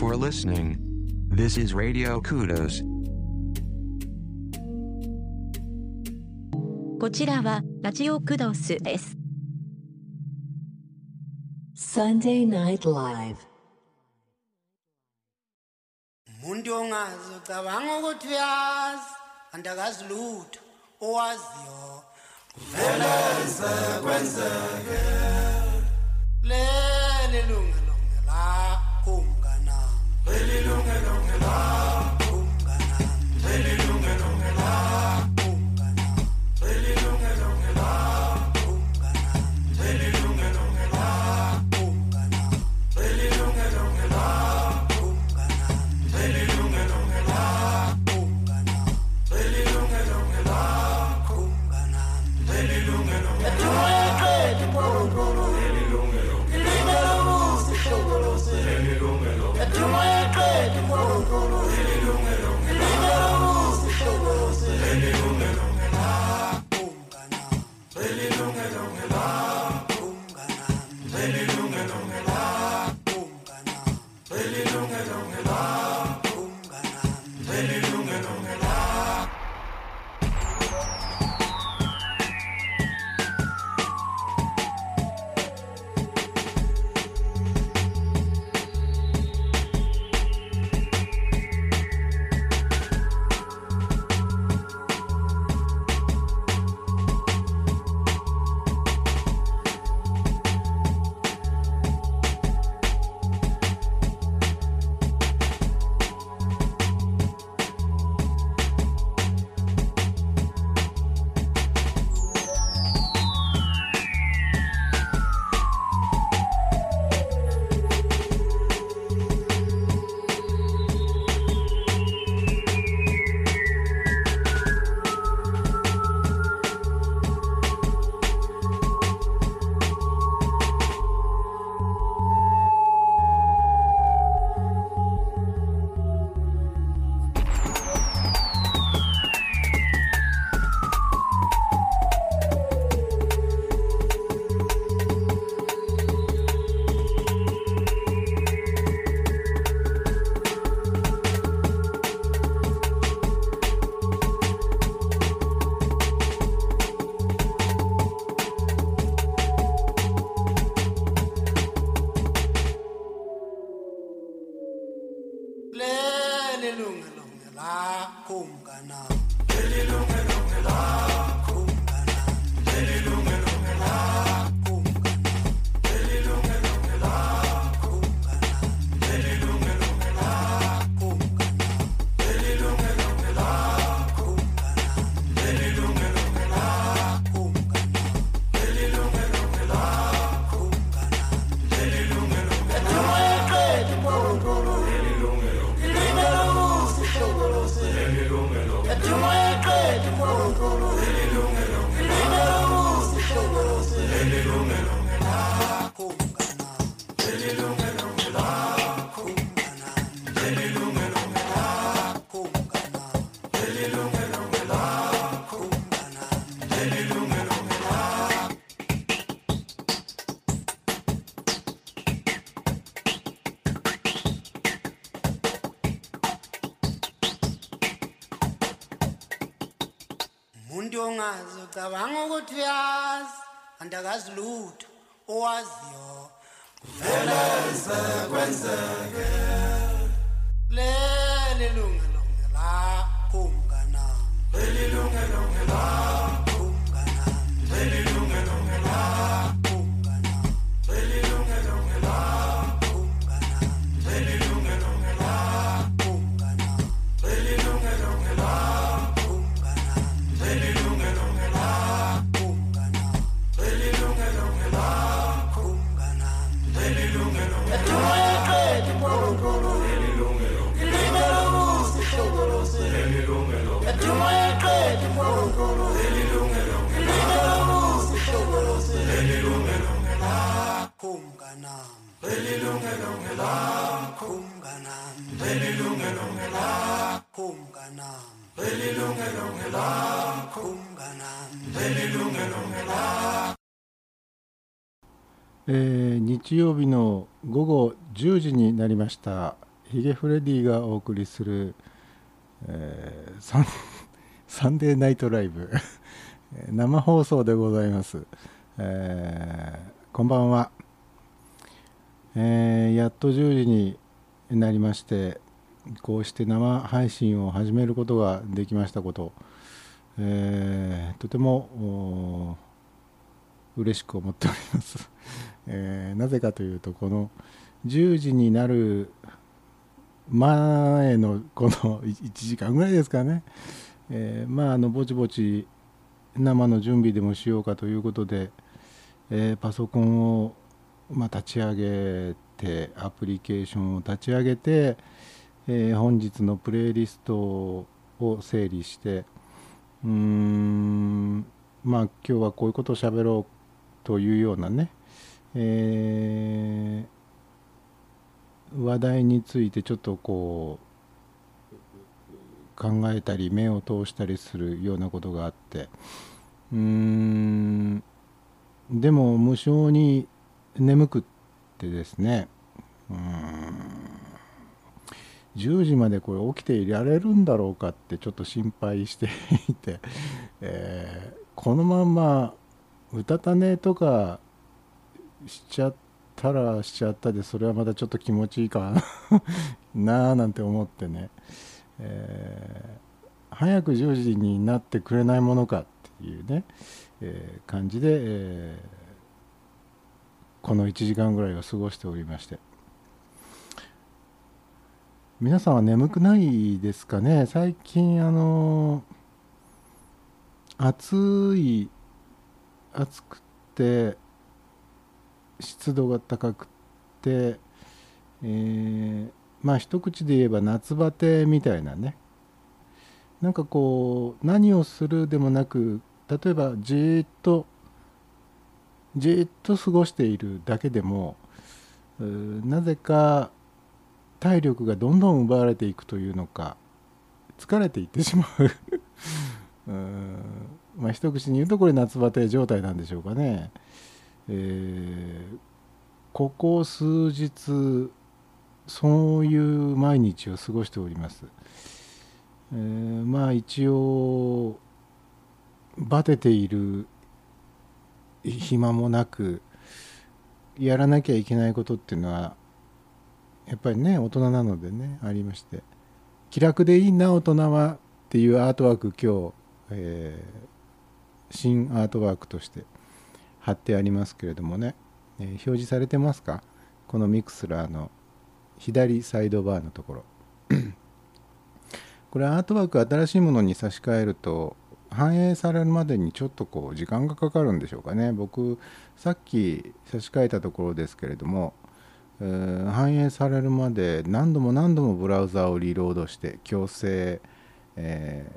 for listening. This is Radio Kudos. こちらはラジオクドスです。Sunday Night Live. Ongazi ucabanga ukuthi uyazi andakazi lutho owaziyo kwenzeke leli akazi lutho owaziyo vele sekwenzeke えー、日曜日の午後10時になりました。ヒゲフレディがお送りする、えー、サン サンデーナイトライブ。生放送でございます、えー、こんばんは、えー、やっと10時になりましてこうして生配信を始めることができましたこと、えーとても嬉しく思っております、えーなぜかというとこの10時になる前のこの 1時間ぐらいですかね、えーまああのぼちぼち生の準備でもしようかということで、えーパソコンを、まあ、立ち上げてアプリケーションを立ち上げて、えー本日のプレイリストを整理してうーんまあ今日はこういうことを喋ろうというようなね、えー話題についてちょっとこう考えたり目を通したりするようなことがあってうーんでも無性に眠くってですねうん。10時までこれ起きていられるんだろうかってちょっと心配していて、えーこのままうたた寝とかしちゃったらしちゃったでそれはまたちょっと気持ちいいかな あなんて思ってね、えー早く10時になってくれないものかっていうね、えー感じで、えこの1時間ぐらいを過ごしておりまして。皆さんは眠くないですかね？最近あの暑い暑くて湿度が高くて、えーまあ一口で言えば夏バテみたいなね。なんかこう何をするでもなく例えばじーっとじーっと過ごしているだけでもなぜか体力がどんどん奪われていくというのか疲れていってしまう。うまあ一口に言うとこれ夏バテ状態なんでしょうかね、えーここ数日そういう毎日を過ごしております、えーまあ一応バテている暇もなくやらなきゃいけないことっていうのはやっぱりね大人なのでねありまして。気楽でいいな大人はっていうアートワーク今日、えー新アートワークとして貼ってありますけれどもね、えー表示されてますか？このミクスラーの左サイドバーのところ。これアートワーク新しいものに差し替えると反映されるまでにちょっとこう時間がかかるんでしょうかね。僕さっき差し替えたところですけれども、反映されるまで何度も何度もブラウザをリロードして強制、え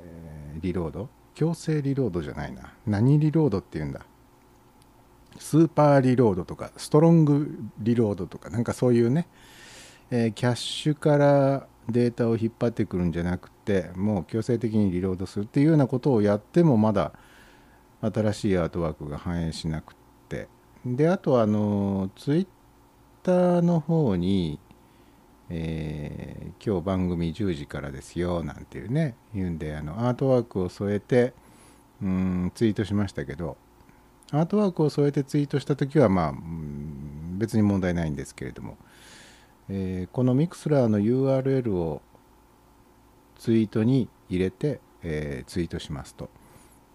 ーリロード？強制リロードじゃないな。何リロードっていうんだ？スーパーリロードとかストロングリロードとかなんかそういうね、えーキャッシュからデータを引っ張ってくるんじゃなくてもう強制的にリロードするっていうようなことをやってもまだ新しいアートワークが反映しなくて。であとはあのツイッターの方に、えー今日番組10時からですよなんていうね言うんであのアートワークを添えてうんツイートしましたけどアートワークを添えてツイートした時はまあ別に問題ないんですけれども、えーこのミクスラーの URL をツイートに入れて、えーツイートしますと、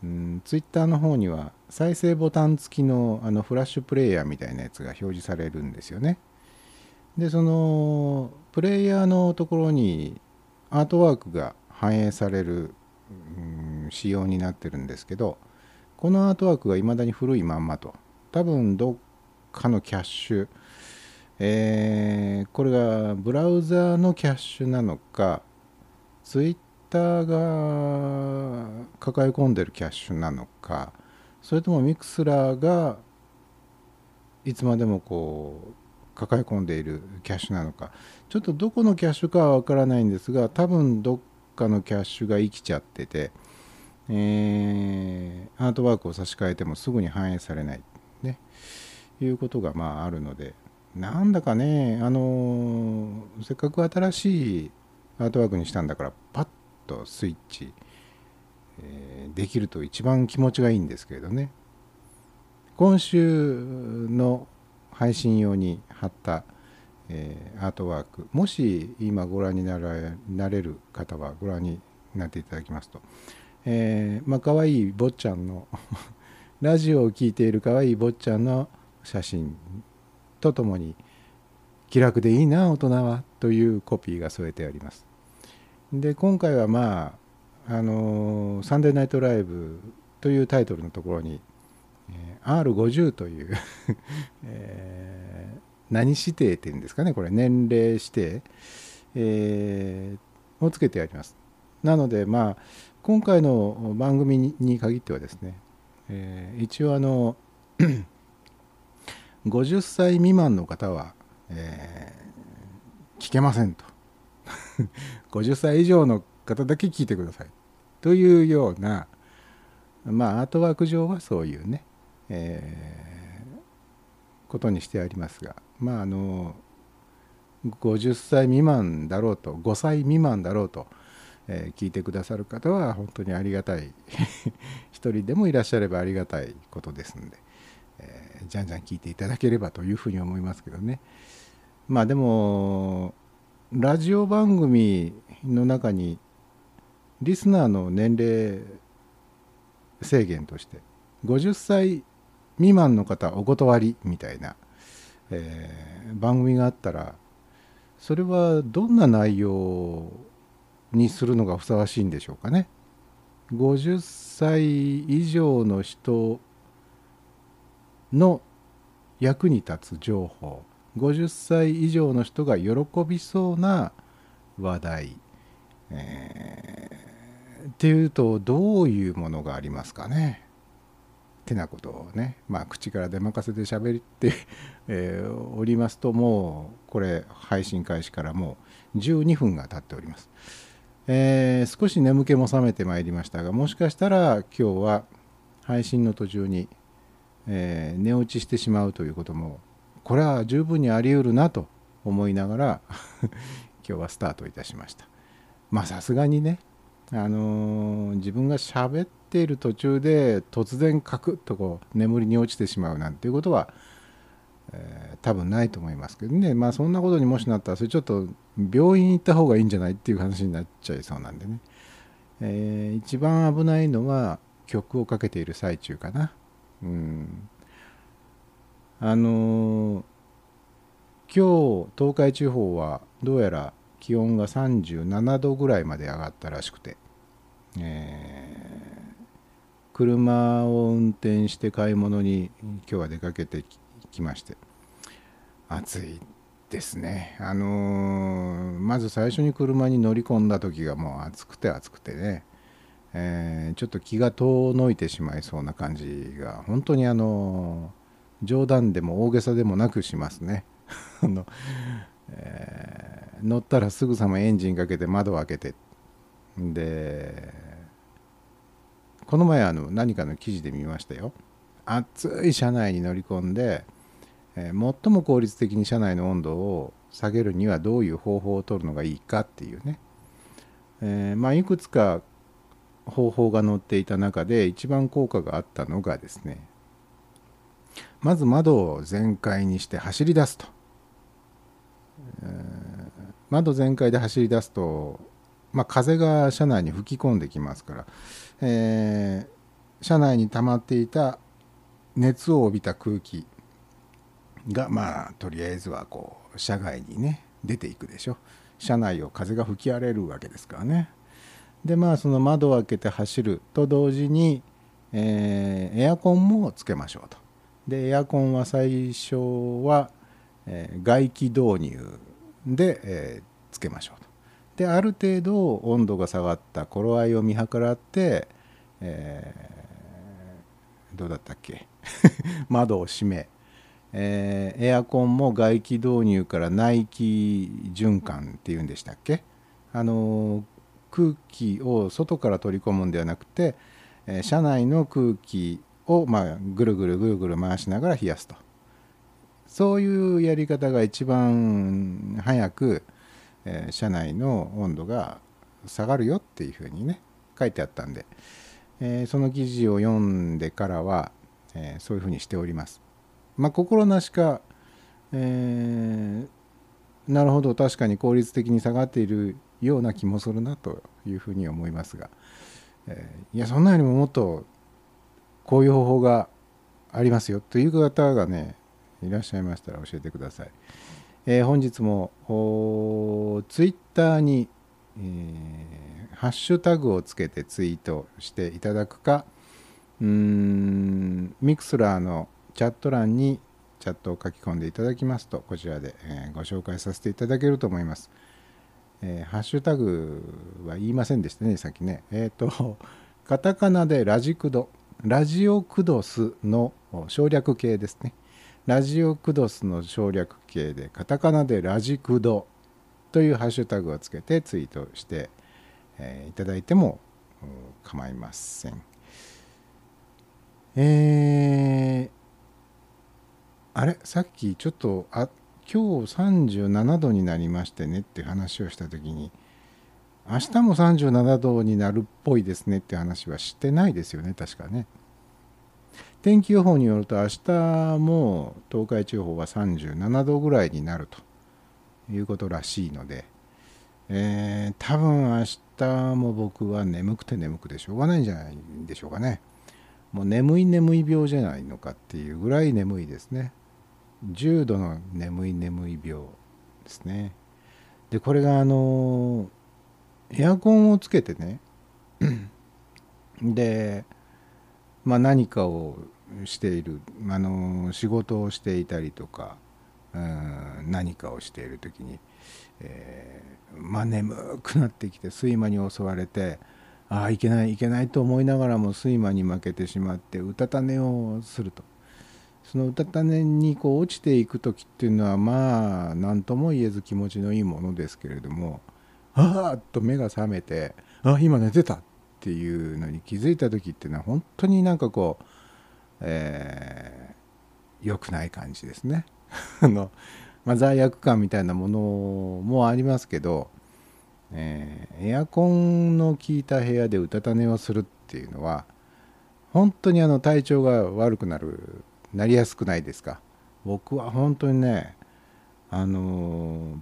うん、ツイッターの方には再生ボタン付きのあのフラッシュプレイヤーみたいなやつが表示されるんですよね。でそのプレイヤーのところにアートワークが反映される、うん仕様になってるんですけどこのアートワークがいまだに古いまんまと。多分どっかのキャッシュ、えーこれがブラウザーのキャッシュなのかツイッターが抱え込んでるキャッシュなのかそれともミクスラーがいつまでもこう抱え込んでいるキャッシュなのか。ちょっとどこのキャッシュかはわからないんですが多分どっかのキャッシュが生きちゃってて、えーアートワークを差し替えてもすぐに反映されない、ね。いうことがまああるので。なんだかねあのせっかく新しいアートワークにしたんだからパッとスイッチ、えーできると一番気持ちがいいんですけれどね。今週の配信用に貼った、えーアートワークもし今ご覧になられなれる方はご覧になっていただきますと、えーまあ可愛い坊ちゃんの ラジオを聴いている可愛い坊ちゃんの写真とともに気楽でいいな大人はというコピーが添えてあります。で今回はまああのーサンデーナイトライブ」というタイトルのところに、えー R50 という、えー何指定っていうんですかねこれ年齢指定、えーをつけてあります。なのでまあ今回の番組にに限ってはですね、えー一応あの50歳未満の方は、えー聞けませんと。50歳以上の方だけ聞いてください。というようなまあアートワーク上はそういうね、えーことにしてありますがまああの50歳未満だろうと5歳未満だろうと、えー聞いてくださる方は本当にありがたい。一人でもいらっしゃればありがたいことですんで、えーじゃんじゃん聞いていただければというふうに思いますけどね。まあでもラジオ番組の中にリスナーの年齢制限として50歳未満の方お断りみたいな、えー番組があったらそれはどんな内容にするのがふさわしいんでしょうかね。50歳以上の人の役に立つ情報50歳以上の人が喜びそうな話題、えーっていうとどういうものがありますかね？ってなことをね。まあ口から出任せで喋って、えーおりますともうこれ配信開始からもう12分が経っております、えー少し眠気も覚めてまいりましたがもしかしたら今日は配信の途中に、えー寝落ちしてしまうということもこれは十分にあり得るなと思いながら 今日はスタートいたしました。まあさすがにねあのー自分が喋っている途中で突然カクッとこう眠りに落ちてしまうなんていうことは、えー多分ないと思いますけどね。まあそんなことにもしなったらそれちょっと病院行った方がいいんじゃないっていう話になっちゃいそうなんでね、えー一番危ないのは曲をかけている最中かな。うん。あのー今日東海地方はどうやら気温が37度ぐらいまで上がったらしくて、えー車を運転して買い物に今日は出かけてきまして暑いですね。あのーまず最初に車に乗り込んだ時がもう暑くて暑くてね、えーちょっと気が遠のいてしまいそうな感じが本当にあのー冗談でも大げさでもなくしますね。あの、えー乗ったらすぐさまエンジンかけて窓を開けて。でこの前あの何かの記事で見ましたよ。暑い車内に乗り込んで、えー最も効率的に車内の温度を下げるにはどういう方法を取るのがいいかっていうね、えーまあいくつか方法が載っていた中で一番効果があったのがですねまず窓を全開にして走り出すと、えー窓全開で走り出すと、まあ、風が車内に吹き込んできますから、えー車内に溜まっていた熱を帯びた空気がまあとりあえずはこう車外にね出ていくでしょ。車内を風が吹き荒れるわけですからね。でまあその窓を開けて走ると同時に、えーエアコンもつけましょうと。でエアコンは最初は、えー外気導入で、えーつけましょうと。である程度温度が下がった頃合いを見計らって、えーどうだったっけ？窓を閉め、えーエアコンも外気導入から内気循環っていうんでしたっけ？あの空気を外から取り込むんではなくて、え車内の空気を、まあ、ぐるぐるぐるぐる回しながら冷やすとそういうやり方が一番早く、えー車内の温度が下がるよっていうふうにね書いてあったんで、えーその記事を読んでからは、えーそういうふうにしております。まあ心なしか、えーなるほど確かに効率的に下がっているような気もするなというふうに思いますが、えーいやそんなよりももっとこういう方法がありますよという方がねいらっしゃいましたら教えてください。えー本日もツイッターに、えーハッシュタグをつけてツイートしていただくかうーんミクスラーのチャット欄にチャットを書き込んでいただきますとこちらで、えーご紹介させていただけると思います。えハッシュタグは言いませんでしたねさっきね。えっ、とカタカナでラジクドラジオクドスの省略形ですね。ラジオクドスの省略形でカタカナでラジクドというハッシュタグをつけてツイートして、えーいただいても構いません。えーあれ？さっきちょっとあ今日37度になりましてねって話をした時に明日も37度になるっぽいですねって話はしてないですよね確かね。天気予報によると明日も東海地方は37度ぐらいになるということらしいので、えー多分明日も僕は眠くて眠くてしょうがないんじゃないでしょうかね。もう眠い眠い病じゃないのかっていうぐらい眠いですね。重度の眠い眠い病ですね。でこれがあのエアコンをつけてねでまあ何かをしているあの仕事をしていたりとかうん何かをしている時に、えーまあ眠くなってきて睡魔に襲われてああいけないいけないと思いながらも睡魔に負けてしまってうたた寝をすると。そのうたた寝にこう落ちていく時っていうのはまあ何とも言えず気持ちのいいものですけれどもああっと目が覚めてあ今寝てたっていうのに気づいた時っていうのは本当になんかこう、えー良くない感じですね。あのまあ、罪悪感みたいなものもありますけど、えーエアコンの効いた部屋でうたた寝をするっていうのは本当にあの体調が悪くなるなりやすくないですか？僕は本当にねあの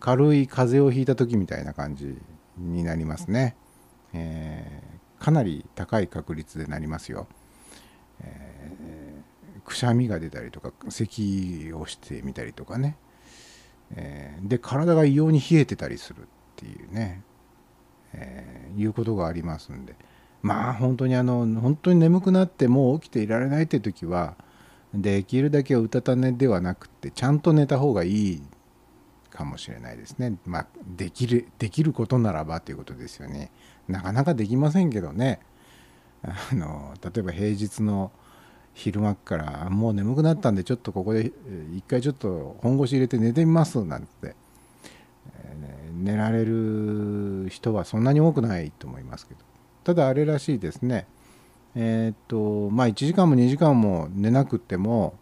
軽い風邪をひいた時みたいな感じになりますね、えーかなり高い確率でなりますよ、えーくしゃみが出たりとか咳をしてみたりとかね、えーで体が異様に冷えてたりするっていうね、えーいうことがありますんで。まあ本当にあの本当に眠くなってもう起きていられないって時はできるだけうたた寝ではなくてちゃんと寝た方がいいかもしれないですね。まあできるできることならばということですよね。なかなかできませんけどねあの例えば平日の昼間からもう眠くなったんでちょっとここで一回ちょっと本腰入れて寝てみますなんて、えー寝られる人はそんなに多くないと思いますけどただあれらしいですねえーっとまあ1時間も2時間も寝なくても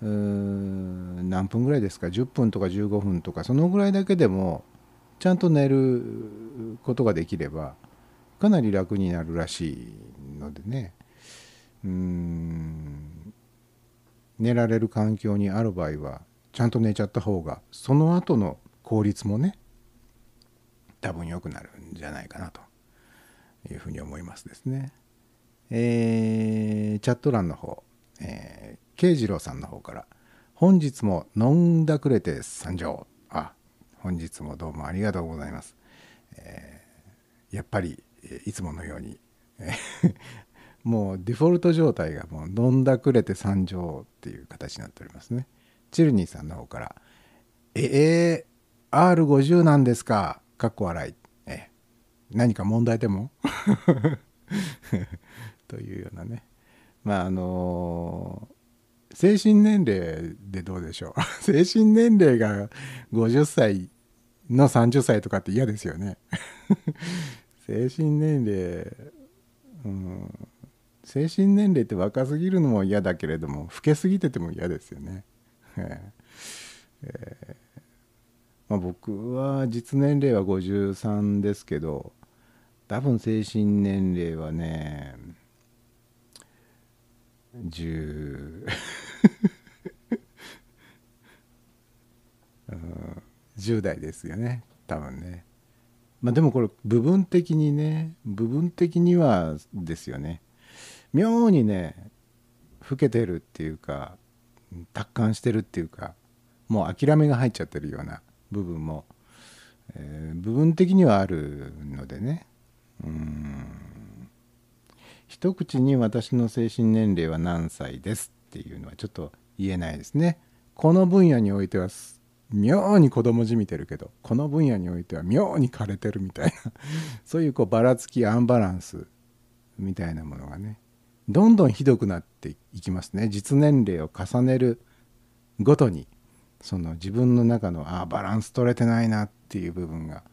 何分ぐらいですか？10分とか15分とかそのぐらいだけでもちゃんと寝ることができればかなり楽になるらしいのでねうん寝られる環境にある場合はちゃんと寝ちゃった方がその後の効率もね多分良くなるんじゃないかなというふうに思いますですね。えーチャット欄の方、えー、慶次郎さんの方から「本日も飲んだくれて参上」あ本日もどうもありがとうございます。えーやっぱりいつものように、もうデフォルト状態がもう飲んだくれて参上っていう形になっておりますね。チルニーさんの方から「えー、R50 なんですか?」かっこ笑い。えー何か問題でも？というようなねまああの精神年齢でどうでしょう？精神年齢が50歳の30歳とかって嫌ですよね。精神年齢うん精神年齢って若すぎるのも嫌だけれども老けすぎてても嫌ですよね。ええ。まあ、僕は実年齢は53ですけど多分精神年齢はね10 10代ですよね多分ね。まあでもこれ部分的にね部分的にはですよね。妙にね老けてるっていうか達観してるっていうかもう諦めが入っちゃってるような部分も、えー部分的にはあるのでね。うん。一口に私の精神年齢は何歳ですっていうのはちょっと言えないですね。この分野においては妙に子供じみてるけどこの分野においては妙に枯れてるみたいな。そういうこうばらつきアンバランスみたいなものがねどんどんひどくなっていきますね。実年齢を重ねるごとにその自分の中のあーバランス取れてないなっていう部分が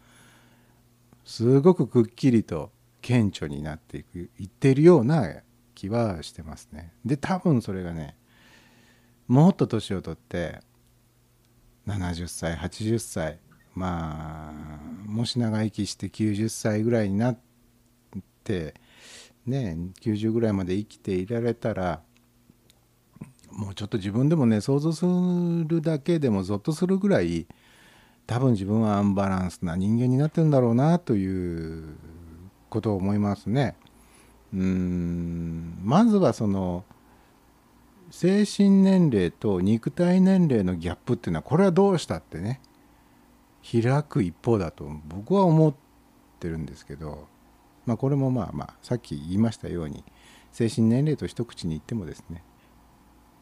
すごくくっきりと顕著になっていくいってるような気はしてますね。で多分それがねもっと年を取って70歳80歳まあもし長生きして90歳ぐらいになってね90ぐらいまで生きていられたらもうちょっと自分でもね想像するだけでもゾッとするぐらい多分自分はアンバランスな人間になってるんだろうなということを思いますね。うんまずはその精神年齢と肉体年齢のギャップっていうのはこれはどうしたってね開く一方だと僕は思ってるんですけど、まあ、これもまあまあさっき言いましたように精神年齢と一口に言ってもですね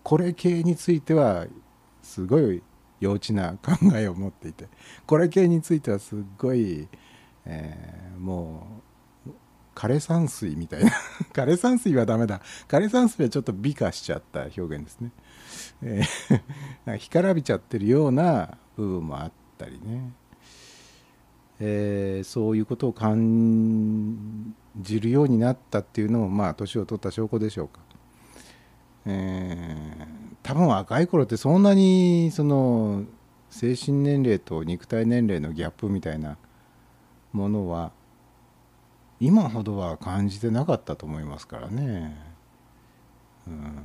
これ系についてはすごい幼稚な考えを持っていてこれ系についてはすっごい、えーもう枯山水みたいな。枯山水はダメだ。枯山水はちょっと美化しちゃった表現ですね、えー 干からびちゃってるような部分もあったりね、えーそういうことを感じるようになったっていうのもまあ年を取った証拠でしょうか。えー多分若い頃ってそんなにその精神年齢と肉体年齢のギャップみたいなものは今ほどは感じてなかったと思いますからね。うん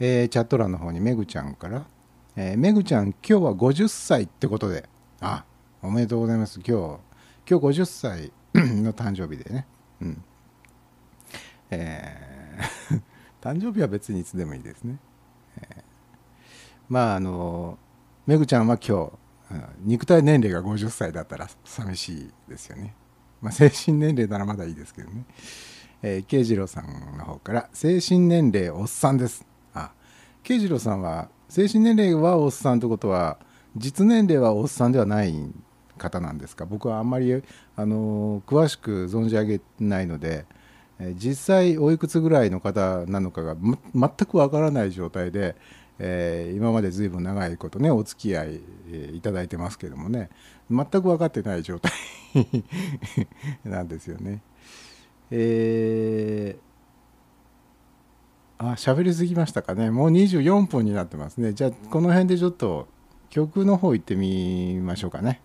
えーチャット欄の方にめぐちゃんから「えーめぐちゃん今日は50歳ってことであおめでとうございます今日今日50歳の誕生日でねうんえー 誕生日は別にいつでもいいですね。えーまああのめぐちゃんは今日肉体年齢が50歳だったら寂しいですよね。まあ、精神年齢ならまだいいですけどね。えー、慶次郎さんの方から精神年齢おっさんです。あ慶次郎さんは精神年齢はおっさんということは実年齢はおっさんではない方なんですか？僕はあんまりあの詳しく存じ上げないので、えー実際おいくつぐらいの方なのかがま全くわからない状態で、えー今までずいぶん長いことねお付き合い、えーいただいてますけどもね全く分かってない状態 なんですよね。えー、あ喋りすぎましたかねもう24分になってますねじゃあこの辺でちょっと曲の方行ってみましょうかね。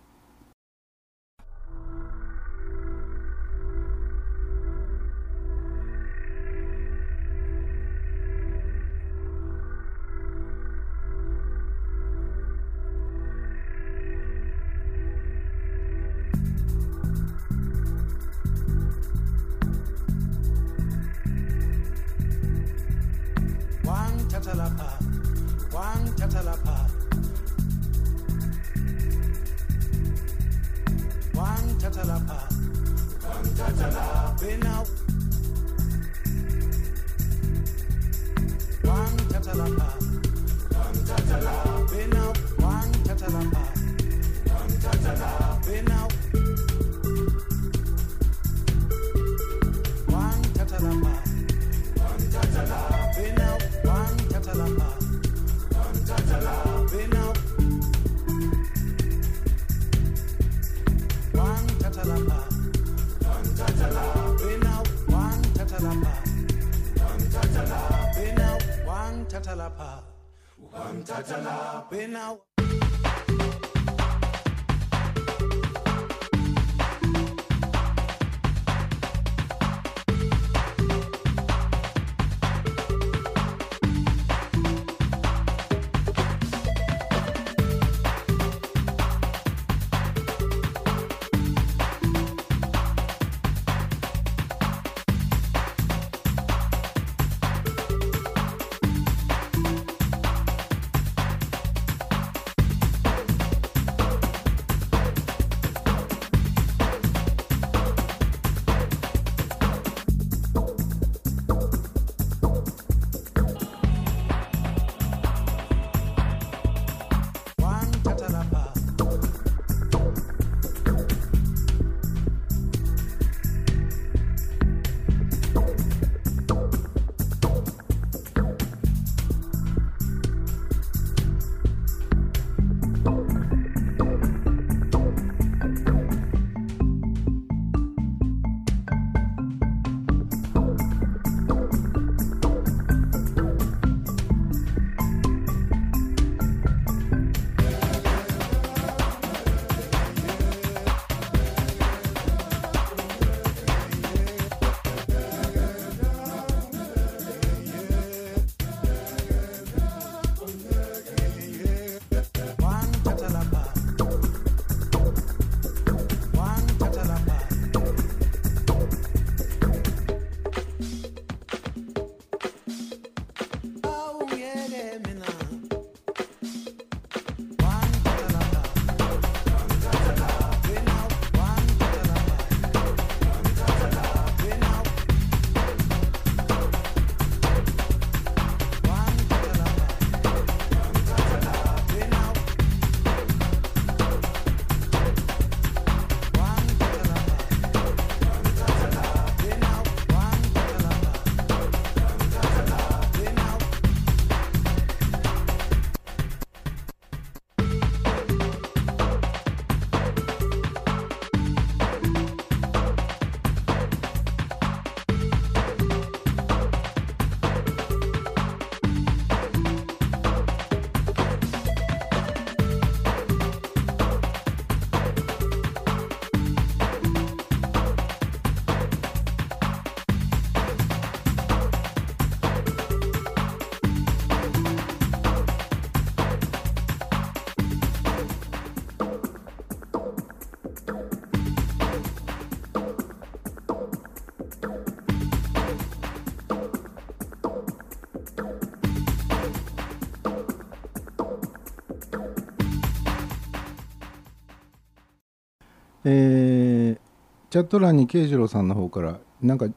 チャット欄に慶次郎さんの方からなんか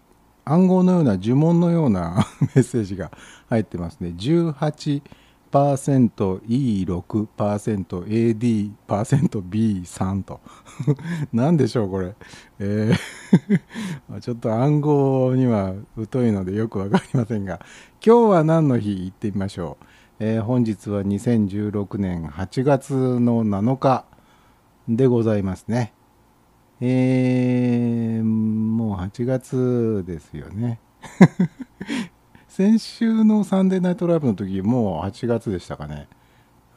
暗号のような呪文のような メッセージが入ってますね。18%E6%AD%B3 と。何でしょうこれ、えー。ちょっと暗号には疎いのでよくわかりませんが。今日は何の日行ってみましょう、えー本日は2016年8月の7日でございますね。えー、もう8月ですよね。先週のサンデーナイトライブの時もう8月でしたかね。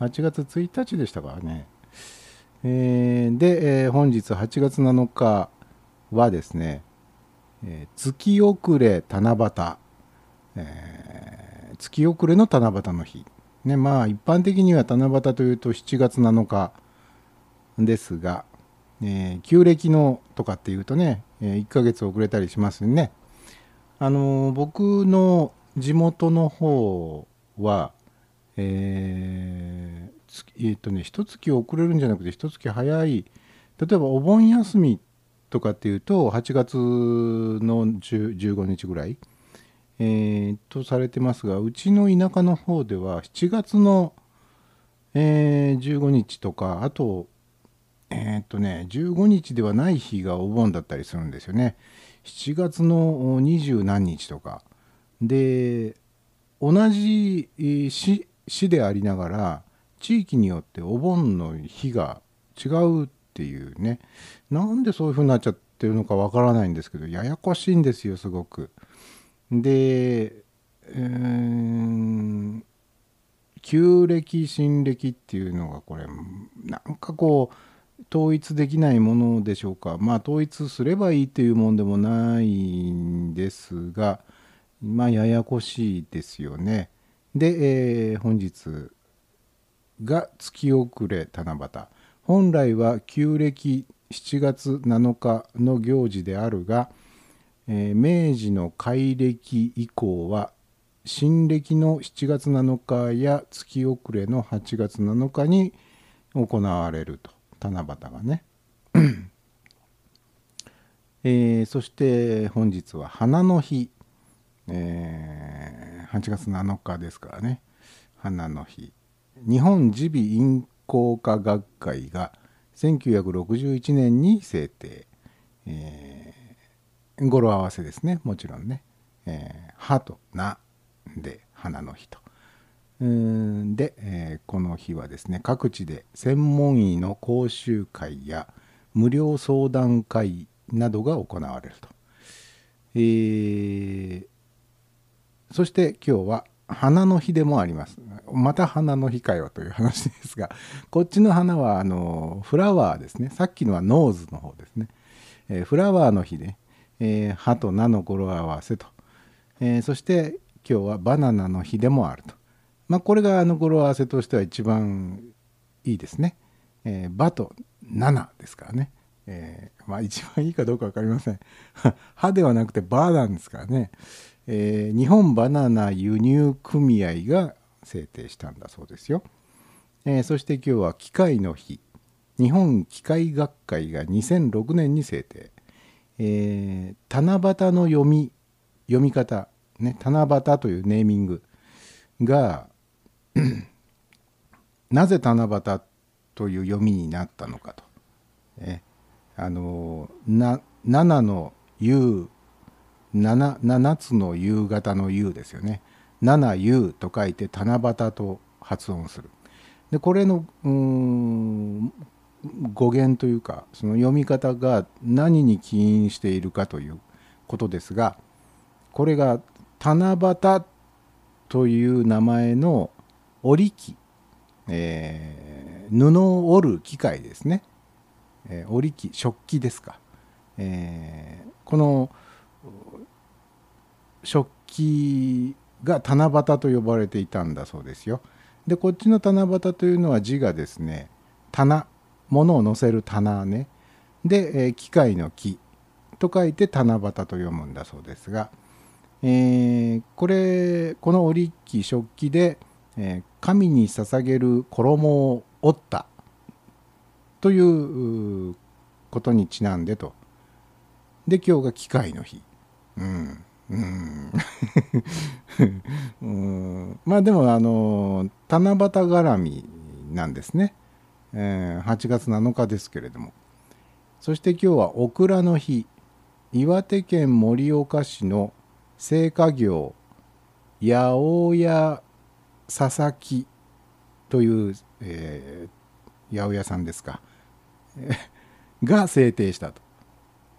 8月1日でしたからね。えーで、えー本日8月7日はですね、え月遅れ七夕、えー月遅れの七夕の日。ね、まあ一般的には七夕というと7月7日ですが、えー旧暦のとかっていうとね、え1ヶ月遅れたりしますね。あのー僕の地元の方は、えーえーっとね一月遅れるんじゃなくて一月早い例えばお盆休みとかっていうと8月の10 15日ぐらい、えーとされてますがうちの田舎の方では7月の、えー15日とかあとえーっとね15日ではない日がお盆だったりするんですよね。7月の二十何日とか。で同じ市市でありながら地域によってお盆の日が違うっていうね。なんでそういう風になっちゃってるのかわからないんですけどややこしいんですよすごく。で、えー旧暦新暦っていうのがこれなんかこう統一できないものでしょうか。まあ統一すればいいっていうもんでもないんですがまあややこしいですよね。で、えー本日が月遅れ七夕。本来は旧暦7月7日の行事であるが、えー明治の改暦以降は新暦の7月7日や月遅れの8月7日に行われると。七夕がね、えーそして本日は花の日、えー8月7日ですからね。花の日。日本耳鼻咽喉科学会が1961年に制定、えー語呂合わせですね。もちろんね「えー歯」と「な」で花の日と。で、えーこの日はですね各地で専門医の講習会や無料相談会などが行われると。えーそして今日は花の日でもあります。また花の日かよという話ですが、こっちの花はあのフラワーですね。さっきのはノーズの方ですね。えーフラワーの日で、えー葉と菜の語呂合わせと。えそして今日はバナナの日でもあると。まあこれがあの語呂合わせとしては一番いいですね。えー、バと7ですからね。えーまあ一番いいかどうか分かりません。歯ではなくてバなんですからね。えー日本バナナ輸入組合が制定したんだそうですよ。えーそして今日は機械の日。日本機械学会が2006年に制定。えー七夕の読み読み方、ね、七夕というネーミングがなぜ七夕という読みになったのかと。えあのな7の夕 7, 7つの夕方の夕ですよね。七夕と書いて七夕と発音する。でこれのうん語源というかその読み方が何に起因しているかということですがこれが七夕という名前の織り機、えー布を織る機械ですね、えー織り機食器ですか、えーこの食器が七夕と呼ばれていたんだそうですよ。でこっちの七夕というのは字がですね棚。物を乗せる棚ね。で、え機械の木と書いて七夕と読むんだそうですが、えーこれこの織り機食器で、えー神に捧げる衣を織ったといううことにちなんでと。で今日が機械の日。うん。うん。うん。まあでもあの七夕絡みなんですね、えー8月7日ですけれども。そして今日はオクラの日。岩手県盛岡市の製菓業八百屋佐々木という、えー八百屋さんですか。え が制定したと。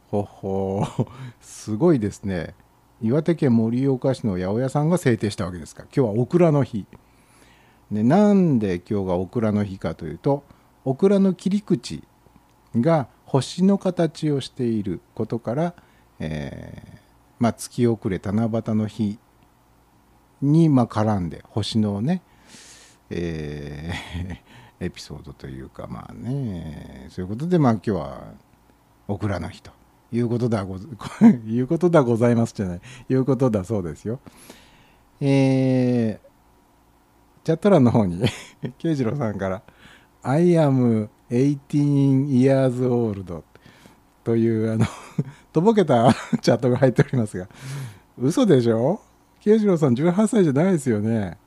ほほ すごいですね。岩手県盛岡市の八百屋さんが制定したわけですか。今日はオクラの日。でなんで今日がオクラの日かというとオクラの切り口が星の形をしていることから、えーまあ、月遅れ七夕の日にま絡んで星のね、えー エピソードというかまあねそういうことでまあ今日はオクラの日ということだご いうことだございますじゃないいうことだそうですよ。えー、チャット欄の方に 慶次郎さんから「I am 18 years old」というあのとぼけたチャットが入っておりますが嘘でしょ？慶次郎さん18歳じゃないですよね。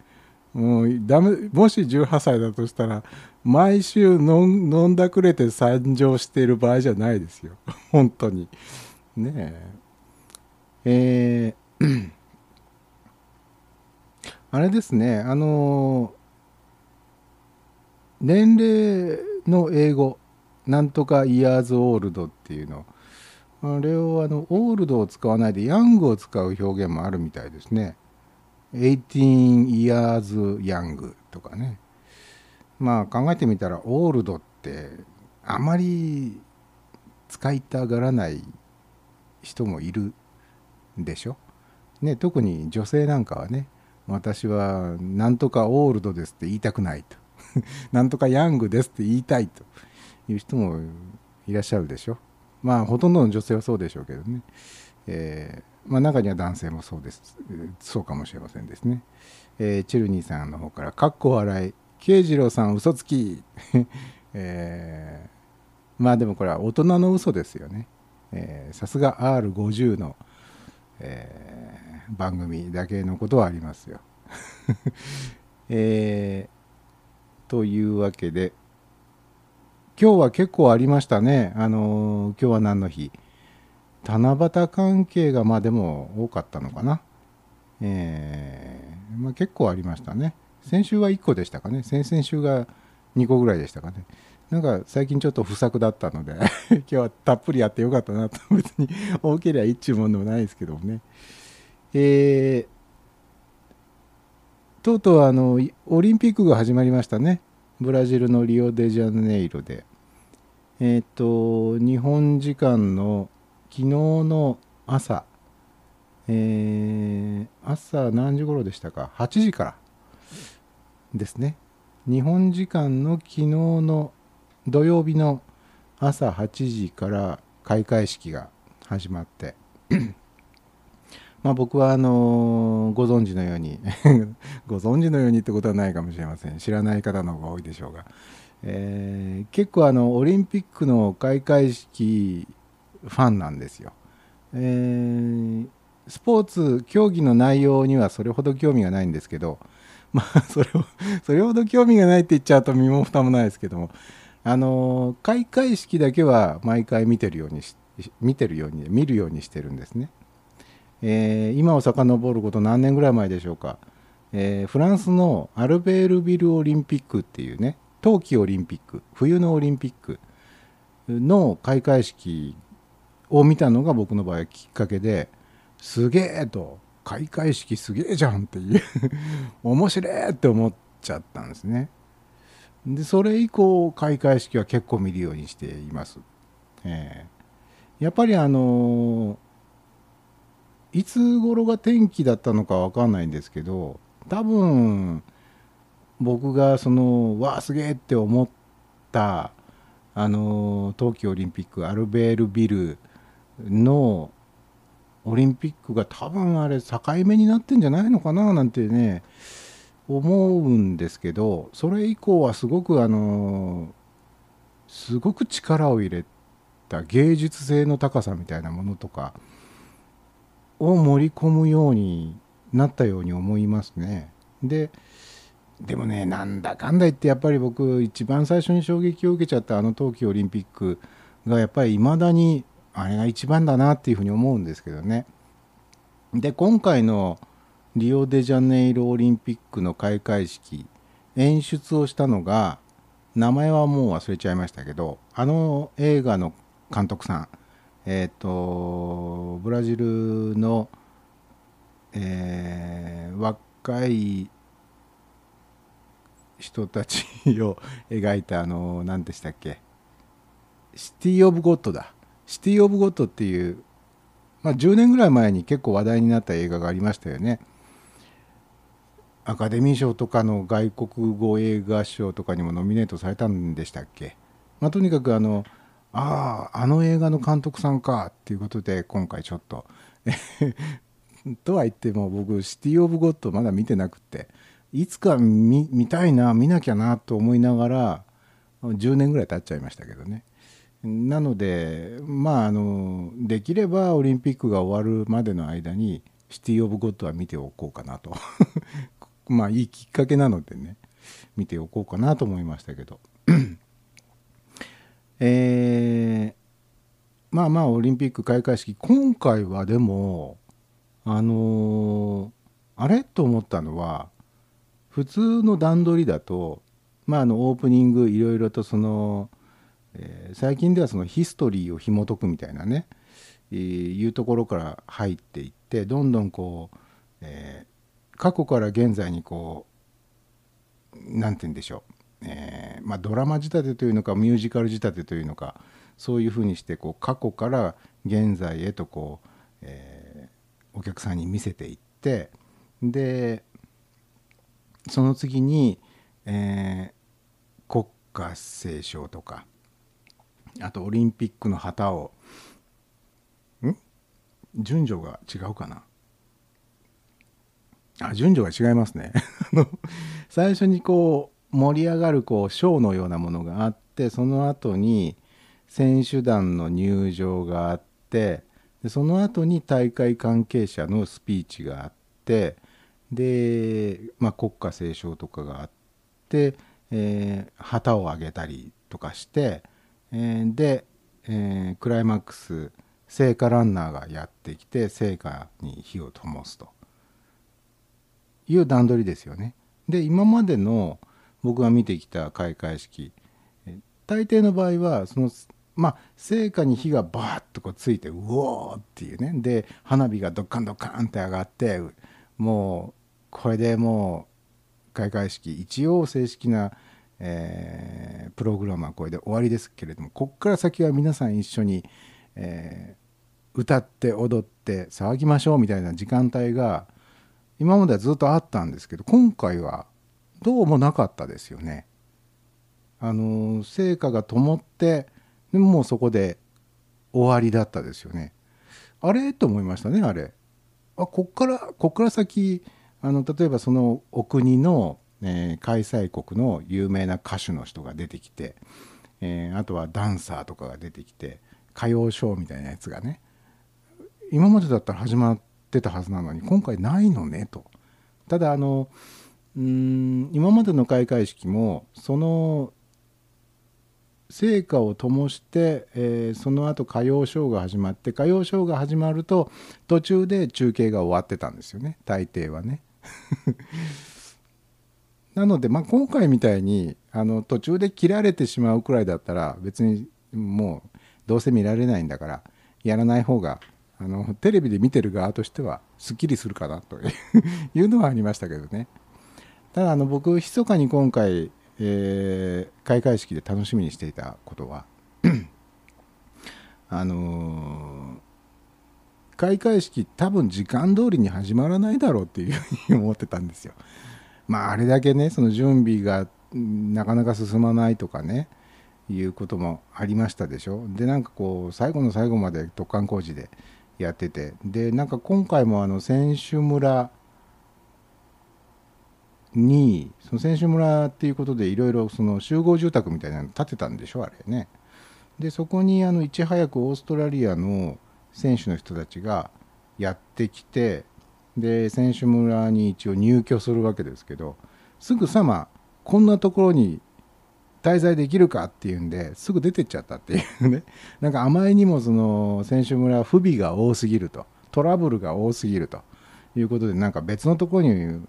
もうダメもし18歳だとしたら毎週飲ん飲んだくれて参上している場合じゃないですよ。本当に。ねえ。えー あれですね。あの年齢の英語なんとかイヤーズオールドっていうの。あれをあのオールドを使わないでヤングを使う表現もあるみたいですね。18 years young とかねまあ考えてみたらオールドってあまり使いたがらない人もいるでしょ。ね、特に女性なんかはね私はなんとかオールドですって言いたくないと なんとかヤングですって言いたいという人もいらっしゃるでしょまあほとんどの女性はそうでしょうけどね、えー、まあ、中には男性もそうです。そうかもしれませんですね、えー、チルニーさんの方から「かっこ笑い。慶次郎さん嘘つき」えー、まあでもこれは大人の嘘ですよね。さすが R50 の、えー、番組だけのことはありますよ。えー、というわけで今日は結構ありましたね。あのー、今日は何の日？七夕関係がまあでも多かったのかな。えー、まあ、結構ありましたね。先週は1個でしたかね。先々週が2個ぐらいでしたかね。なんか最近ちょっと不作だったので 今日はたっぷりやってよかったなと別に多ければいいっちゅうもんでもないですけどもねえー、とうとうあのオリンピックが始まりましたねブラジルのリオデジャネイロでえっ、ー、と日本時間の昨日の朝えー、朝何時頃でしたか？8時からですね。日本時間の昨日の土曜日の朝8時から開会式が始まって。まあ僕はあのご存知のように ご存知のようにってことはないかもしれません。知らない方の方が多いでしょうが、えー、結構あのオリンピックの開会式ファンなんですよ、えー、スポーツ競技の内容にはそれほど興味がないんですけど まあそれをそれほど興味がないって言っちゃうと身も蓋もないですけどもあの開会式だけは毎回見てるようにし見てるように見るようにしてるんですね、えー、今を遡ること何年ぐらい前でしょうか、えー、フランスのアルベールビルオリンピックっていうね冬季オリンピック冬のオリンピックの開会式を見たのが僕の場合はきっかけですげえと開会式すげえじゃんっていう面白えって思っちゃったんですねでそれ以降開会式は結構見るようにしています。えー、やっぱりあのー、いつ頃が天気だったのかわかんないんですけど多分僕がそのわあすげえって思ったあの冬季オリンピックアルベールビルのオリンピックが多分あれ境目になってんじゃないのかななんてね思うんですけどそれ以降はすごくあのすごく力を入れた芸術性の高さみたいなものとかを盛り込むようになったように思いますね。ででもねなんだかんだ言ってやっぱり僕一番最初に衝撃を受けちゃったあの冬季オリンピックがやっぱり未だにあれが一番だなっていうふうに思うんですけどね。で今回のリオデジャネイロオリンピックの開会式演出をしたのが名前はもう忘れちゃいましたけどあの映画の監督さんえっ、ー、とブラジルの、えー、若い人たちを描いたあの何でしたっけ？シティ・オブ・ゴッドだ。シティ・オブ・ゴッドっていう、まあ、10年ぐらい前に結構話題になった映画がありましたよね。アカデミー賞とかの外国語映画賞とかにもノミネートされたんでしたっけ、まあ、とにかくあのあああの映画の監督さんかっていうことで今回ちょっと。とは言っても僕シティ・オブ・ゴッドまだ見てなくて。いつか見見たいな見なきゃなと思いながら10年ぐらい経っちゃいましたけどね。なのでまああのできればオリンピックが終わるまでの間にシティ・オブ・ゴッドは見ておこうかなと。まあいいきっかけなのでね見ておこうかなと思いましたけど。えー、まあまあオリンピック開会式今回はでもあのー、あれ？と思ったのは普通の段取りだとまああのオープニングいろいろとその、えー、最近ではそのヒストリーを紐解くみたいなね、えー、いうところから入っていってどんどんこう、えー、過去から現在にこう何て言うんでしょう、えーまあ、ドラマ仕立てというのかミュージカル仕立てというのかそういうふうにしてこう過去から現在へとこう、えーお客さんに見せていってでその次に、えー国歌斉唱とかあとオリンピックの旗をん？順序が違うかな？あ順序が違いますね。最初にこう盛り上がるこうショーのようなものがあってその後に選手団の入場があってでその後に大会関係者のスピーチがあってで、まあ、国歌斉唱とかがあって、えー旗を上げたりとかして、えーで、えークライマックス聖火ランナーがやってきて聖火に火を灯すという段取りですよね。で今までの僕が見てきた開会式大抵の場合はそのまあ聖火に火がバーッとこうついてうおーっていうねで花火がドッカンドッカンって上がってもうこれでもう開会式一応正式な、えープログラムはこれで終わりですけれどもこっから先は皆さん一緒に、えー歌って踊って騒ぎましょうみたいな時間帯が今まではずっとあったんですけど今回はどうもなかったですよね。あの聖火が灯ってでももうそこで終わりだったですよね。あれ？と思いましたねあれ。あこっからこっから先あの例えばそのお国の、えー開催国の有名な歌手の人が出てきて、えーあとはダンサーとかが出てきて歌謡ショーみたいなやつがね今までだったら始まってたはずなのに今回ないのねと。ただあのうん今までの開会式もその聖火を灯して、えーその後歌謡ショーが始まって歌謡ショーが始まると途中で中継が終わってたんですよね大抵はね。なので、まあ、今回みたいにあの途中で切られてしまうくらいだったら別にもうどうせ見られないんだからやらない方があのテレビで見てる側としてはすっきりするかなと いうのはありましたけどね。ただあの僕密かに今回、えー開会式で楽しみにしていたことは あのー開会式多分時間通りに始まらないだろうっていうふうに思ってたんですよ。まああれだけねその準備がなかなか進まないとかねいうこともありましたでしょ。でなんかこう最後の最後まで突貫工事でやってて。でなんか今回もあの選手村にその選手村っていうことでいろいろ集合住宅みたいなの建てたんでしょあれね。でそこにあのいち早くオーストラリアの選手の人たちがやってきてで選手村に一応入居するわけですけどすぐさまこんなところに滞在できるかっていうんですぐ出てっちゃったっていうね。なんかあまりにもその選手村不備が多すぎるとトラブルが多すぎるということでなんか別のところに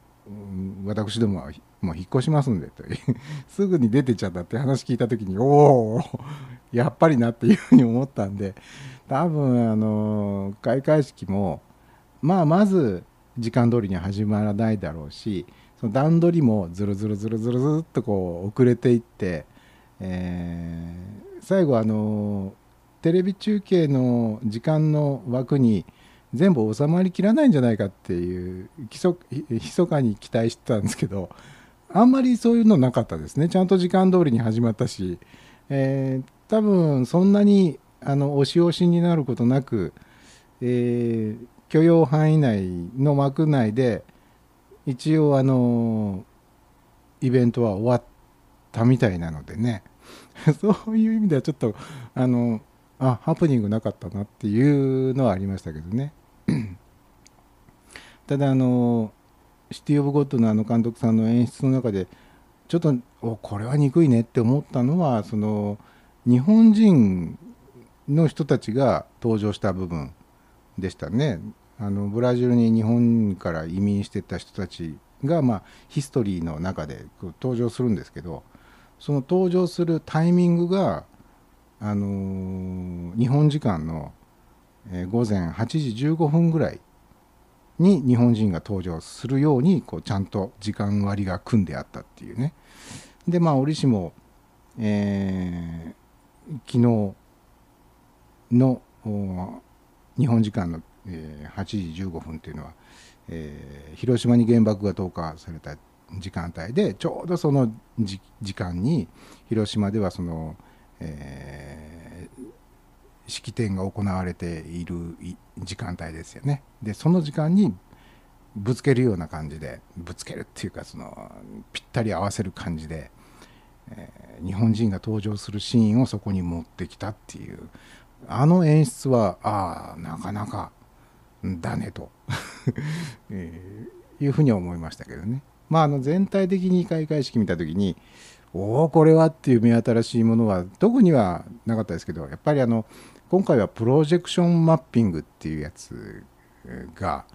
私どもはもう引っ越しますんでという。すぐに出てっちゃったって話聞いた時におおやっぱりなっていうふうに思ったんで多分あの開会式もまあまず時間通りに始まらないだろうしその段取りもずるずるずるずるずっとこう遅れていって、えー最後あのテレビ中継の時間の枠に全部収まりきらないんじゃないかっていうひそかに期待してたんですけどあんまりそういうのなかったですね。ちゃんと時間通りに始まったし、えー多分そんなにあの押し押しになることなく、えー許容範囲内の枠内で一応あのイベントは終わったみたいなのでね。そういう意味ではちょっとあのあハプニングなかったなっていうのはありましたけどね。ただあのシティ・オブ・ゴッドのあの監督さんの演出の中でちょっとおこれは憎いねって思ったのはその日本人の人たちが登場した部分でしたね。あのブラジルに日本から移民してた人たちが、まあ、ヒストリーの中で登場するんですけどその登場するタイミングが、あのー日本時間の、え午前8時15分ぐらいに日本人が登場するようにこうちゃんと時間割が組んであったっていうね。でまあ折しも、えー昨日の日本時間の、え8時15分っていうのは、えー広島に原爆が投下された時間帯でちょうどその時間に広島ではその、えー式典が行われている時間帯ですよね。でその時間にぶつけるような感じでぶつけるっていうかそのぴったり合わせる感じで、えー日本人が登場するシーンをそこに持ってきたっていうあの演出はああなかなかだねと、えーいうふうに思いましたけどね。まあ、あの全体的に開会式見た時におおこれはっていう目新しいものは特にはなかったですけどやっぱりあの今回はプロジェクションマッピングっていうやつが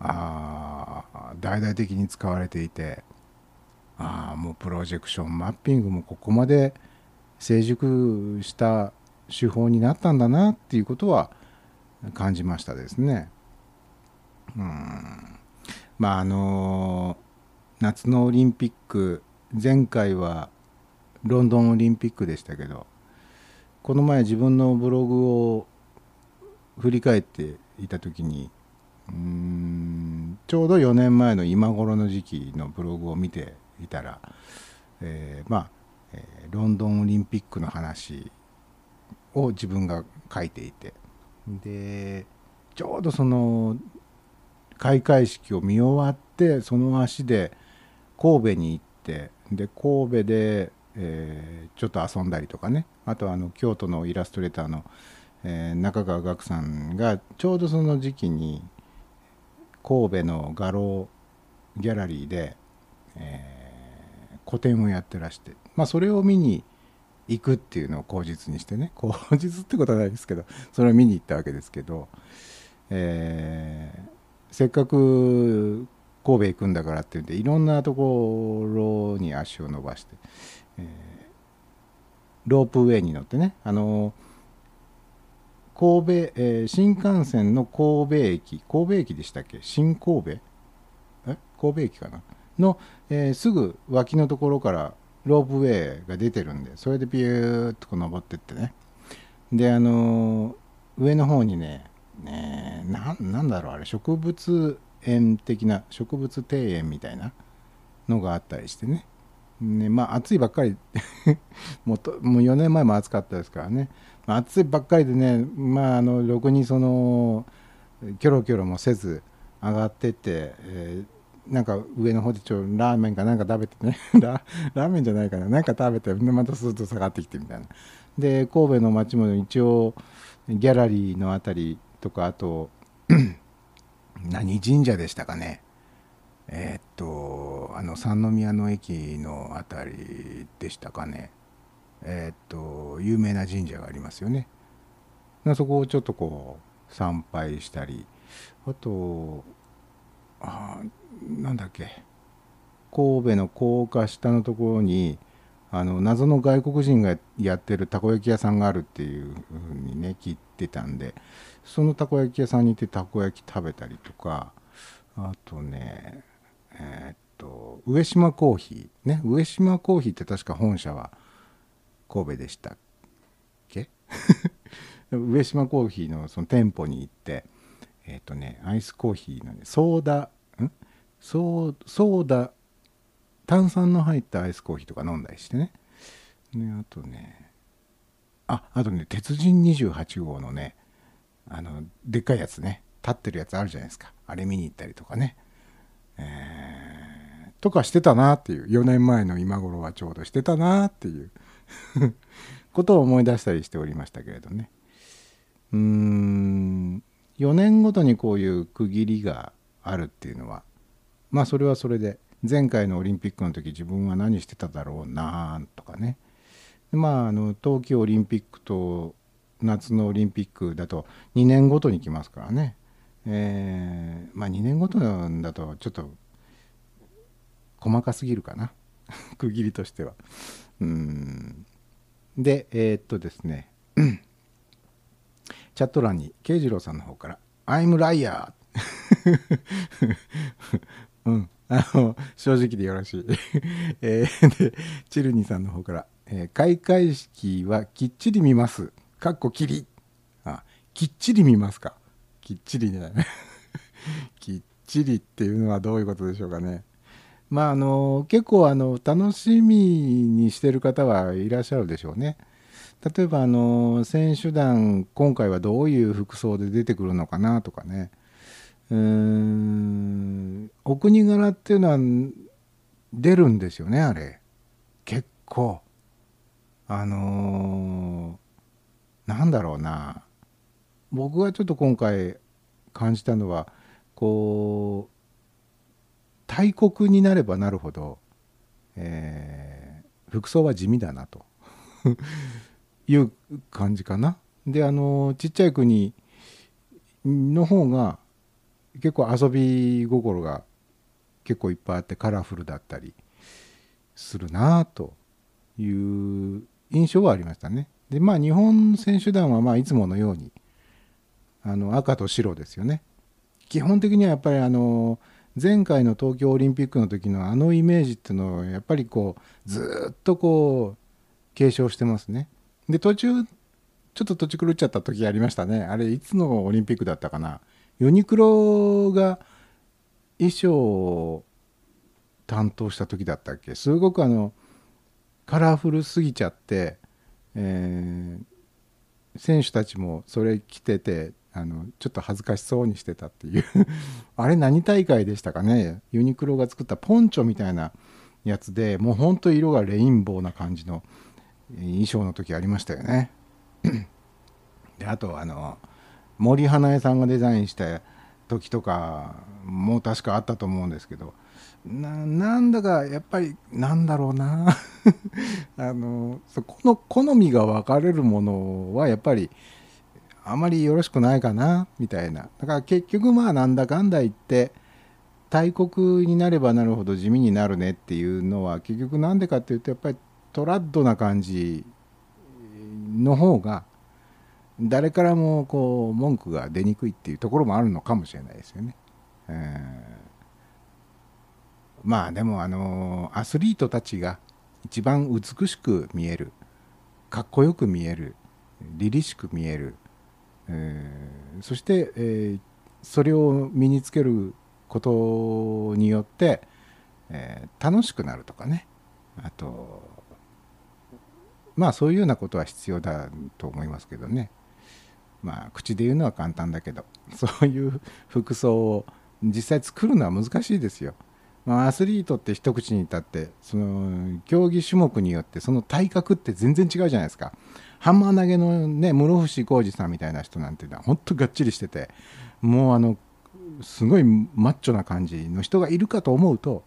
あ大々的に使われていてああもうプロジェクションマッピングもここまで成熟した手法になったんだなっていうことは感じましたですね。うんまああの夏のオリンピック前回はロンドンオリンピックでしたけどこの前自分のブログを振り返っていた時にうんちょうど4年前の今頃の時期のブログを見ていたら、えーまあ、えロンドンオリンピックの話を自分が書いていて。でちょうどその開会式を見終わってその足で神戸に行ってで神戸で、えーちょっと遊んだりとかね。あとはあの京都のイラストレーターの、えー中川岳さんがちょうどその時期に神戸の画廊ギャラリーで、えー個展をやってらして、まあ、それを見に行くっていうのを口実にしてね。口実ってことはないですけどそれを見に行ったわけですけど、えーせっかく神戸行くんだからって言っていろんなところに足を伸ばして、えーロープウェイに乗ってねあの神戸、えー新幹線の神戸駅神戸駅でしたっけ？新神戸？え？神戸駅かな？の、えーすぐ脇のところからロープウェイが出てるんでそれでビューッとこう登ってってね。であの上の方にねねななんだろうあれ植物園的な植物庭園みたいなのがあったりしてね。ねまあ暑いばっかり。もうともう4年前も暑かったですからね、まあ、暑いばっかりでねまああのろくにそのキョロキョロもせず上がってって、えーなんか上の方でちょラーメンかなんか食べてね。ラーメンじゃないかな。なんか食べてまたスーッと下がってきてみたいな。で神戸の街も一応ギャラリーのあたりとかあと 何神社でしたかね。えーっとあの三宮の駅のあたりでしたかね。えーっと有名な神社がありますよね。そこをちょっとこう参拝したり。あとあーなんだっけ？神戸の高架下のところにあの謎の外国人がやってるたこ焼き屋さんがあるっていうふうにね聞いてたんでそのたこ焼き屋さんに行ってたこ焼き食べたりとかあとねえーっと上島コーヒーね上島コーヒーって確か本社は神戸でしたっけ？上島コーヒーのその店舗に行ってえーっとねアイスコーヒーのねソーダんソーソーダ炭酸の入ったアイスコーヒーとか飲んだりしてね。ねあとねああとね鉄人28号のねあのでっかいやつね。立ってるやつあるじゃないですか。あれ見に行ったりとかね。えーとかしてたなっていう。4年前の今頃はちょうどしてたなっていう。ことを思い出したりしておりましたけれどね。うーん。4年ごとにこういう区切りがあるっていうのはまあそれはそれで前回のオリンピックの時自分は何してただろうなとかね。まああの冬季オリンピックと夏のオリンピックだと2年ごとに来ますからね、えーまあ2年ごとなんだとちょっと細かすぎるかな。区切りとしては。うん。でえーっとですね。チャット欄に慶次郎さんの方から「I'm liar」うん。あの正直でよろしい、えーでチルニさんの方から、えー開会式はきっちり見ます」かっこきり。あきっちり見ますか。きっちりね きっちりっていうのはどういうことでしょうかね。まああの結構あの楽しみにしてる方はいらっしゃるでしょうね。例えばあの選手団今回はどういう服装で出てくるのかなとかね。うんお国柄っていうのは出るんですよねあれ。結構。あのーなんだろうな。僕がちょっと今回感じたのはこう大国になればなるほど、えー服装は地味だなと。いう感じかな。であのちっちゃい国の方が結構遊び心が結構いっぱいあってカラフルだったりするなという印象はありましたね。でまあ日本選手団はまあいつものようにあの赤と白ですよね。基本的にはやっぱりあの前回の東京オリンピックの時のあのイメージっていうのをやっぱりこうずっとこう継承してますね。で途中ちょっと土地狂っちゃった時ありましたね。あれいつのオリンピックだったかな。ユニクロが衣装を担当した時だったっけ？すごくあのカラフルすぎちゃって、えー選手たちもそれ着ててあのちょっと恥ずかしそうにしてたっていう。あれ何大会でしたかね？ユニクロが作ったポンチョみたいなやつでもうほんと色がレインボーな感じの衣装の時ありましたよね。であとあの森英恵さんがデザインした時とかも確かあったと思うんですけどなんだかやっぱりなんだろうな。あのそこの好みが分かれるものはやっぱりあまりよろしくないかなみたいな。だから結局まあなんだかんだ言って大国になればなるほど地味になるねっていうのは結局なんでかっていうとやっぱりトラッドな感じの方が誰からもこう文句が出にくいっていうところもあるのかもしれないですよね。えーまあでもあのアスリートたちが一番美しく見えるかっこよく見える凛々しく見える、えーそして、えーそれを身につけることによって、えー楽しくなるとかねあとまあそういうようなことは必要だと思いますけどねまあ口で言うのは簡単だけど そういう服装を実際作るのは難しいですよ。まあ、アスリートって一口に言ってその競技種目によってその体格って全然違うじゃないですかハンマー投げのね室伏浩二さんみたいな人なんていうのは本当がっちりしててもうあのすごいマッチョな感じの人がいるかと思うと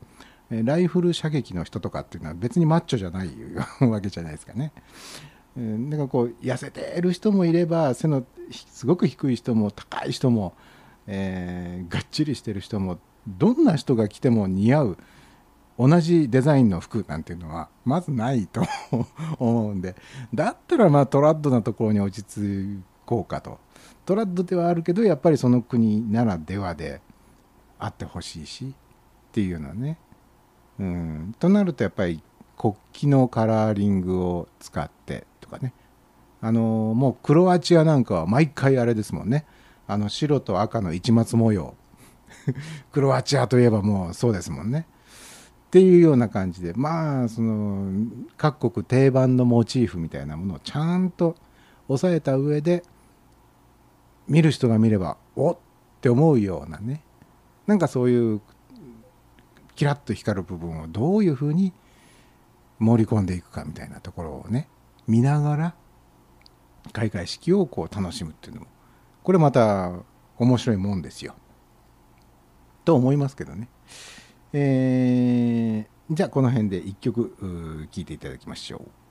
ライフル射撃の人とかっていうのは別にマッチョじゃないわけじゃないですかね。えーだかこう痩せてる人もいれば背のすごく低い人も高い人も、えーがっちりしてる人もどんな人が着ても似合う同じデザインの服なんていうのはまずないと思うんで。だったらまあトラッドなところに落ち着こうかと。トラッドではあるけどやっぱりその国ならではであってほしいしっていうのはね。うん。となるとやっぱり国旗のカラーリングを使ってかね。あのもうクロアチアなんかは毎回あれですもんね。あの白と赤の市松模様。クロアチアといえばもうそうですもんね。っていうような感じでまあその各国定番のモチーフみたいなものをちゃんと抑えた上で見る人が見ればおっって思うようなね。なんかそういうキラッと光る部分をどういうふうに盛り込んでいくかみたいなところをね見ながら開会式をこう楽しむっていうのもこれまた面白いもんですよ。と思いますけどね。えーじゃあこの辺で1曲聴いていただきましょう。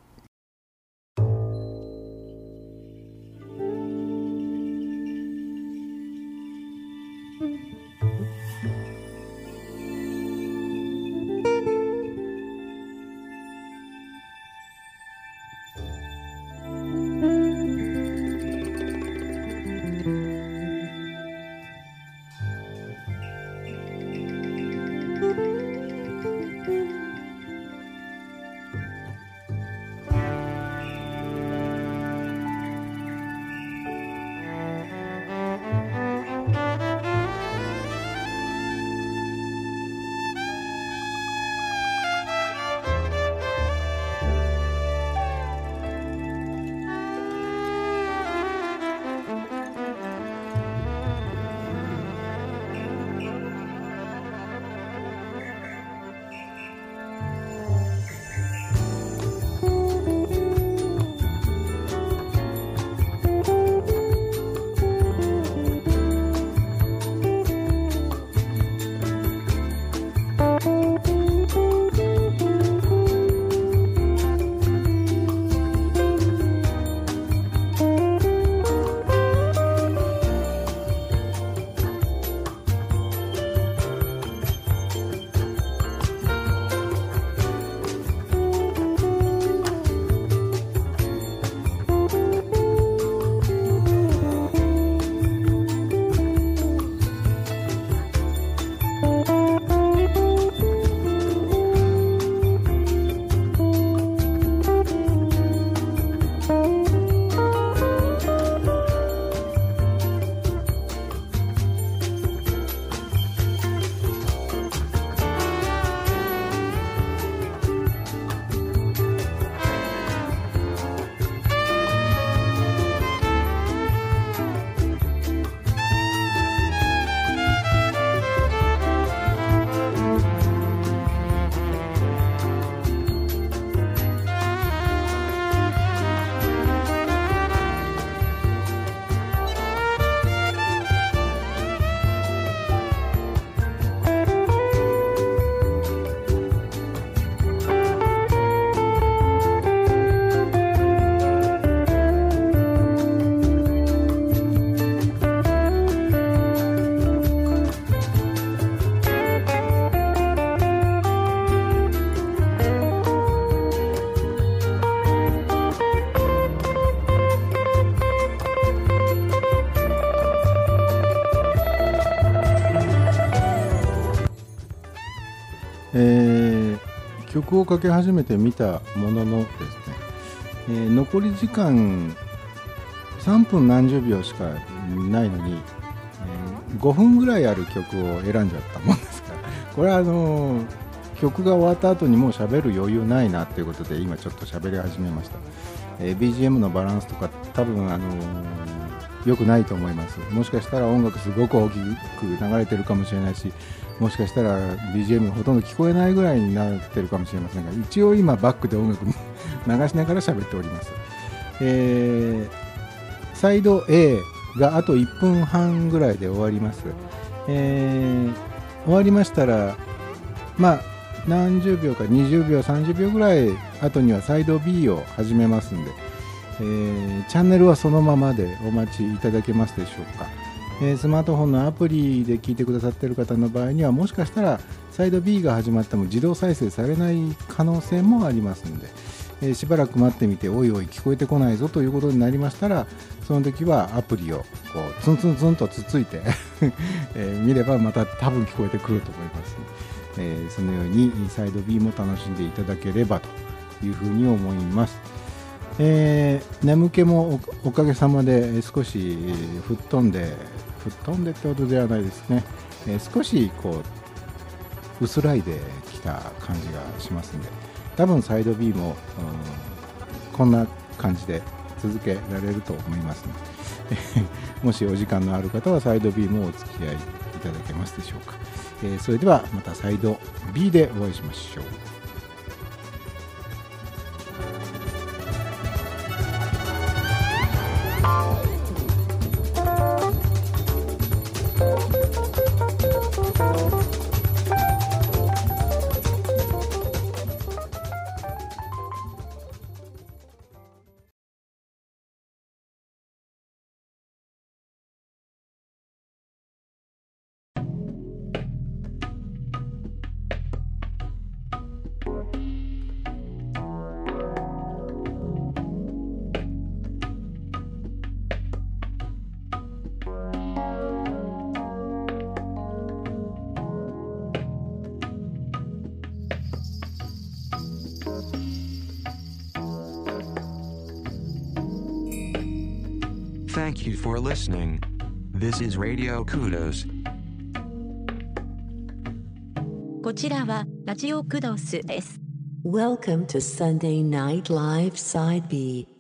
曲をかけ始めてみたもののですね、えー残り時間3分何十秒しかないのに、えー5分ぐらいある曲を選んじゃったもんですからこれはあのー曲が終わった後にもう喋る余裕ないなっていうことで今ちょっと喋り始めました、えー BGM のバランスとか多分あの良くないと思います。もしかしたら音楽すごく大きく流れてるかもしれないしもしかしたら BGM がほとんど聞こえないぐらいになってるかもしれませんが一応今バックで音楽 流しながら喋っております、えーサイド A があと1分半ぐらいで終わります、えー終わりましたらまあ何十秒か20秒30秒ぐらい後にはサイド B を始めますんで、えーチャンネルはそのままでお待ちいただけますでしょうか、えースマートフォンのアプリで聞いてくださっている方の場合にはもしかしたらサイド B が始まっても自動再生されない可能性もありますので、えーしばらく待ってみておいおい聞こえてこないぞということになりましたらその時はアプリをこうツンツンツンとつついて、えー見ればまた多分聞こえてくると思います、えーそのようにサイド B も楽しんでいただければというふうに思います。えー眠気もおかげさまで少し吹っ飛んで吹っ飛んでってことではないですね、えー少しこう薄らいできた感じがしますんで。多分サイド B も、うんこんな感じで続けられると思いますので。もしお時間のある方はサイド B もお付き合いいただけますでしょうか、えーそれではまたサイド B でお会いしましょう。Thank you for listening. This is Radio Kudos. こちらはラジオクドスです。 Welcome to Sunday Night Live Side B.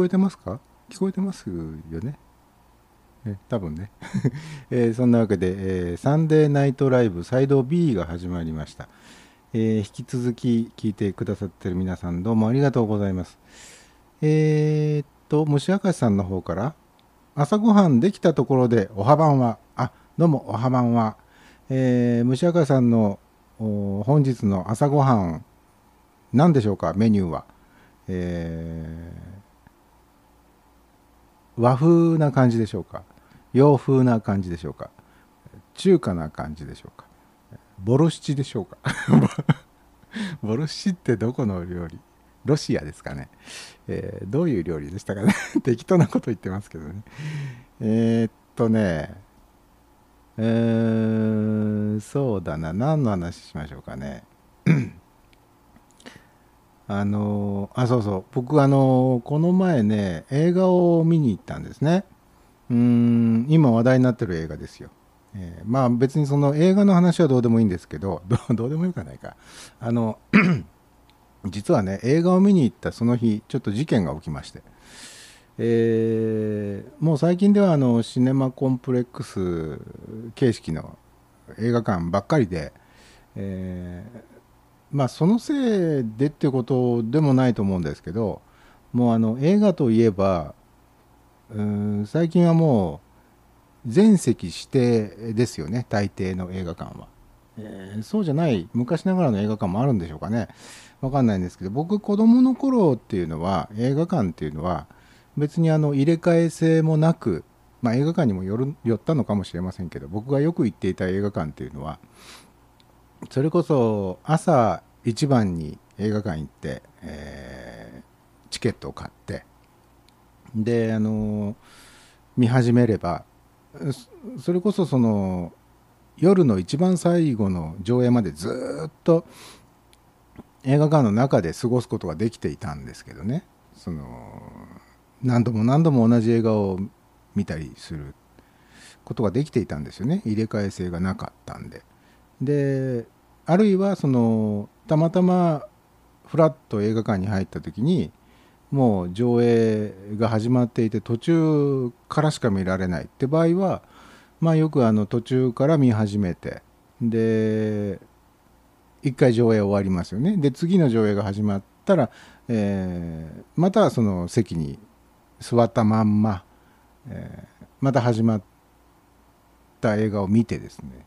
こえてますか？聞こえてますよね。ね多分ね、えーそんなわけで、えーサンデーナイトライブサイド B が始まりました、えー引き続き聞いてくださってる皆さんどうもありがとうございます。えーっと虫明石さんの方から朝ごはんできたところでおはばんは。あどうもおはばんは、えー虫明石さんの本日の朝ごはん何でしょうか？メニューは。えー和風な感じでしょうか？洋風な感じでしょうか？中華な感じでしょうか？ボルシチでしょうか？ボルシチってどこの料理？ロシアですかね、えーどういう料理でしたかね？適当なこと言ってますけどね。えーっとねえーそうだな。何の話しましょうかね？あのあそうそう。僕あのこの前ね映画を見に行ったんですね。うん今話題になってる映画ですよ、えーまあ別にその映画の話はどうでもいいんですけど どうでもよくはないか。あの 実はね映画を見に行ったその日ちょっと事件が起きまして。えーもう最近ではあのシネマコンプレックス形式の映画館ばっかりで、えまあそのせいでっていうことでもないと思うんですけどもうあの映画といえばうん最近はもう全席指定ですよね大抵の映画館は、えーそうじゃない昔ながらの映画館もあるんでしょうかね。わかんないんですけど僕子供の頃っていうのは映画館っていうのは別にあの入れ替え制もなく、まあ、映画館にもよる寄ったのかもしれませんけど僕がよく行っていた映画館っていうのはそれこそ朝一番に映画館行って、えーチケットを買ってであの見始めればそれこそその夜の一番最後の上映までずっと映画館の中で過ごすことができていたんですけどねその何度も何度も同じ映画を見たりすることができていたんですよね入れ替え制がなかったんで。であるいはそのたまたまフラッと映画館に入った時にもう上映が始まっていて途中からしか見られないって場合はまあよくあの途中から見始めてで一回上映終わりますよね。で次の上映が始まったら、えーまたその席に座ったまんま、えーまた始まった映画を見てですね。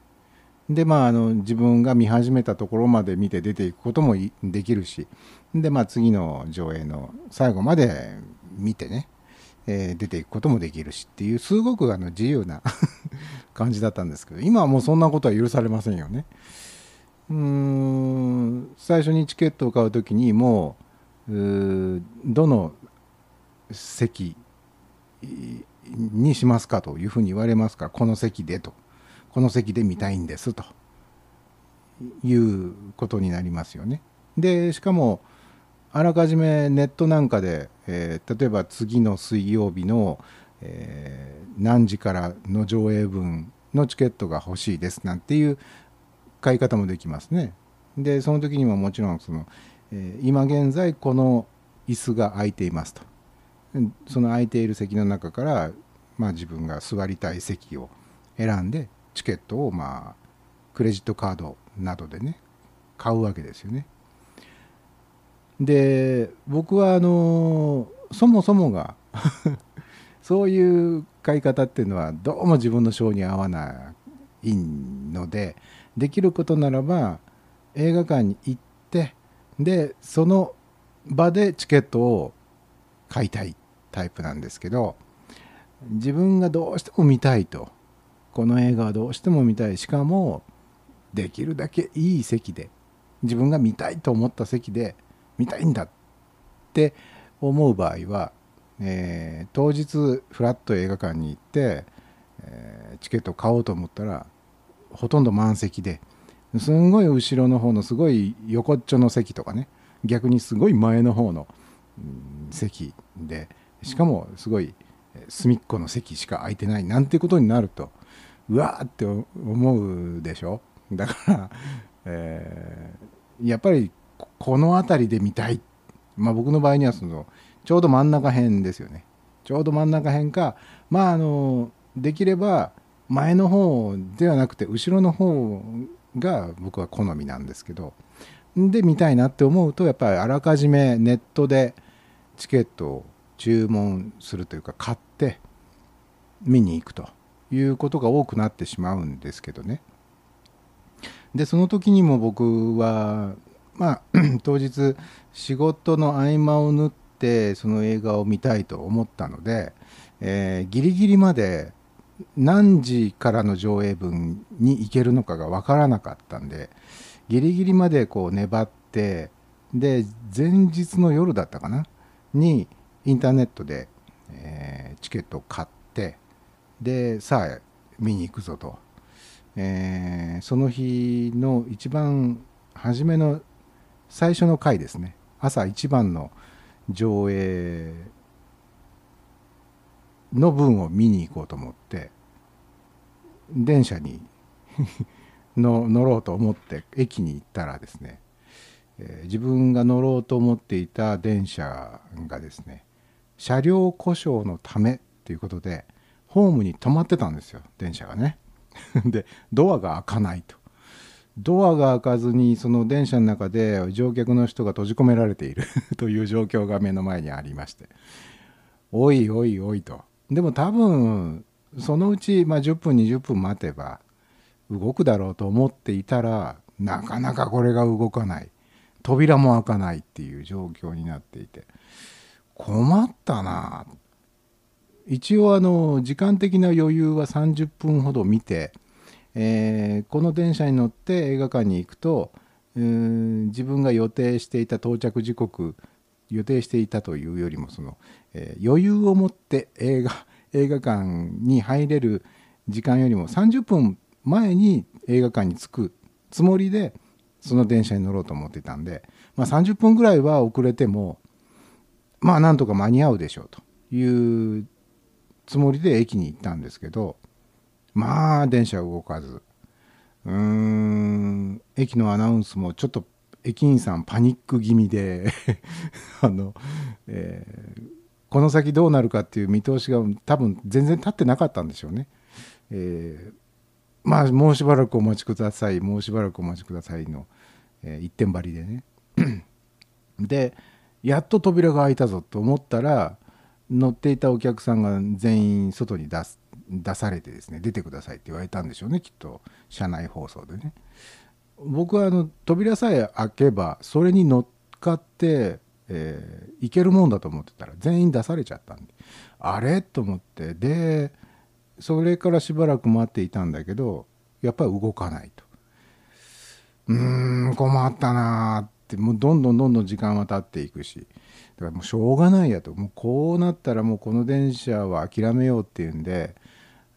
でまああの自分が見始めたところまで見て出ていくこともできるしでまあ次の上映の最後まで見てね、えー出ていくこともできるしっていうすごくあの自由な 感じだったんですけど今はもうそんなことは許されませんよね。うん最初にチケットを買う時にもううどの席にしますかというふうに言われますからこの席でとこの席で見たいんですということになりますよね。でしかもあらかじめネットなんかで、えー例えば次の水曜日の、えー何時からの上映分のチケットが欲しいですなんていう買い方もできますね。でその時にももちろんその、えー今現在この椅子が空いていますとその空いている席の中から、まあ、自分が座りたい席を選んでチケットをまあクレジットカードなどでね買うわけですよね。で僕はあのそもそもが そういう買い方っていうのはどうも自分の性に合わないのでできることならば映画館に行ってでその場でチケットを買いたいタイプなんですけど自分がどうしても見たいとこの映画はどうしても見たい。しかもできるだけいい席で自分が見たいと思った席で見たいんだって思う場合は、えー当日フラッと映画館に行って、えーチケット買おうと思ったらほとんど満席ですんごい後ろの方のすごい横っちょの席とかね逆にすごい前の方の、席でしかもすごい隅っこの席しか空いてないなんてことになるとうわーって思うでしょ？だから、えーやっぱりこの辺りで見たい。まあ僕の場合にはそのちょうど真ん中辺ですよね。ちょうど真ん中辺かまああのできれば前の方ではなくて後ろの方が僕は好みなんですけどで見たいなって思うとやっぱりあらかじめネットでチケットを注文するというか買って見に行くと。いうことが多くなってしまうんですけどね。でその時にも僕はまあ 当日仕事の合間を縫ってその映画を見たいと思ったので、えーギリギリまで何時からの上映分に行けるのかが分からなかったんでギリギリまでこう粘ってで前日の夜だったかな？にインターネットで、えーチケットを買ってでさあ見に行くぞと、えーその日の一番初めの最初の回ですね。朝一番の上映の分を見に行こうと思って電車に の乗ろうと思って駅に行ったらですね、えー自分が乗ろうと思っていた電車がですね車両故障のためということでホームに止まってたんですよ電車がね。でドアが開かないと。ドアが開かずにその電車の中で乗客の人が閉じ込められている という状況が目の前にありまして。おいおいおいと。でも多分そのうち、まあ、10分20分待てば動くだろうと思っていたらなかなかこれが動かない。扉も開かないっていう状況になっていて。困ったな一応あの時間的な余裕は30分ほど見て、えーこの電車に乗って映画館に行くとうー自分が予定していた到着時刻予定していたというよりもその、えー余裕を持って映画 映画館に入れる時間よりも30分前に映画館に着くつもりでその電車に乗ろうと思ってたんで、まあ、30分ぐらいは遅れてもまあなんとか間に合うでしょうというつもりで駅に行ったんですけどまあ電車動かずうーん駅のアナウンスもちょっと駅員さんパニック気味で あの、えーこの先どうなるかっていう見通しが多分全然立ってなかったんでしょうね。えーまあもうしばらくお待ちくださいもうしばらくお待ちくださいの、えー一点張りでね。でやっと扉が開いたぞと思ったら乗っていたお客さんが全員外に出す出されてですね出てくださいって言われたんでしょうねきっと。車内放送でね。僕はあの扉さえ開けばそれに乗っかって、えー、いけるもんだと思ってたら全員出されちゃったんで。あれ？と思って。でそれからしばらく待っていたんだけどやっぱり動かないと。うーん困ったなーって。もうどんどんどんどん時間は経っていくし。だからもうしょうがないやと。もうこうなったらもうこの電車は諦めようっていうんで、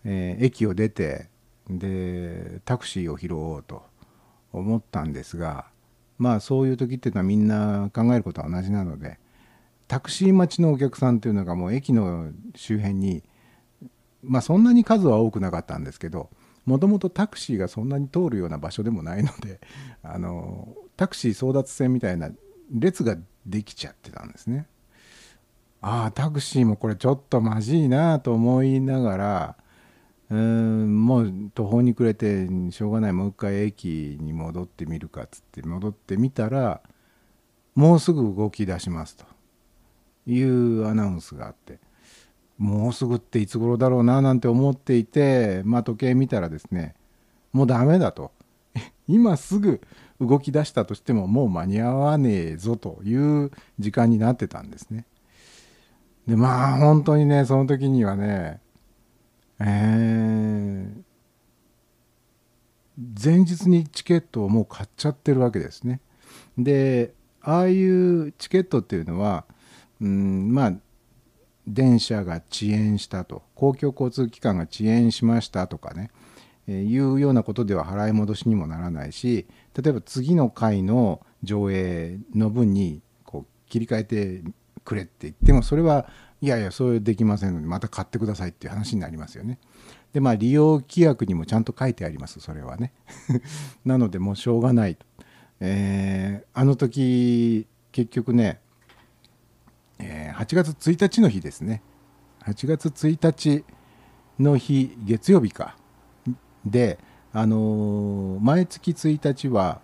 えー駅を出てでタクシーを拾おうと思ったんですがまあそういう時っていうのはみんな考えることは同じなのでタクシー待ちのお客さんっていうのがもう駅の周辺にまあそんなに数は多くなかったんですけどもともとタクシーがそんなに通るような場所でもないのであのタクシー争奪戦みたいな列ができちゃってたんですね。ああタクシーもこれちょっとまじいなと思いながらうーんもう途方に暮れてしょうがない。もう一回駅に戻ってみるかっつって戻ってみたらもうすぐ動き出しますと。いうアナウンスがあって。もうすぐっていつ頃だろうななんて思っていて、まあ、時計見たらですねもうダメだと。今すぐ動き出したとしてももう間に合わねえぞという時間になってたんですね。でまあ本当にねその時にはねえー前日にチケットをもう買っちゃってるわけですね。でああいうチケットっていうのはうんまあ電車が遅延したと公共交通機関が遅延しましたとかね、えーいうようなことでは払い戻しにもならないし例えば次の回の上映の分にこう切り替えてくれって言ってもそれはいやいやそれできませんのでまた買ってくださいっていう話になりますよね。でまあ利用規約にもちゃんと書いてありますそれはね。なのでもうしょうがないと。えーあの時結局ねえー8月1日の日ですね8月1日の日月曜日かで、あの毎月1日は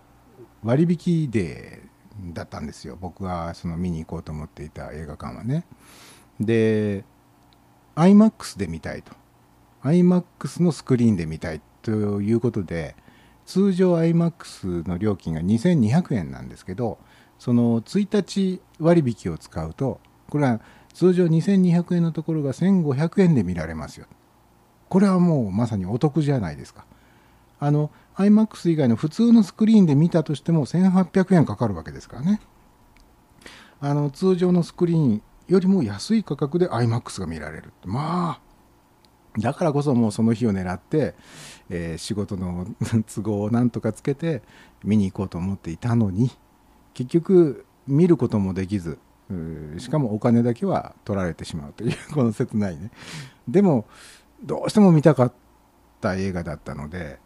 割引デーだったんですよ。僕がその見に行こうと思っていた映画館はね。で iMAX で見たいと。iMAX のスクリーンで見たいということで通常 iMAX の料金が2200円なんですけどその1日割引を使うとこれは通常2200円のところが1500円で見られますよ。これはもうまさにお得じゃないですか。あの iMAX 以外の普通のスクリーンで見たとしても1800円かかるわけですからね。あの通常のスクリーンよりも安い価格で iMAX が見られる。まあだからこそもうその日を狙って、えー仕事の 都合をなんとかつけて見に行こうと思っていたのに結局見ることもできずしかもお金だけは取られてしまうというこの切ないね。でもどうしても見たかった映画だったので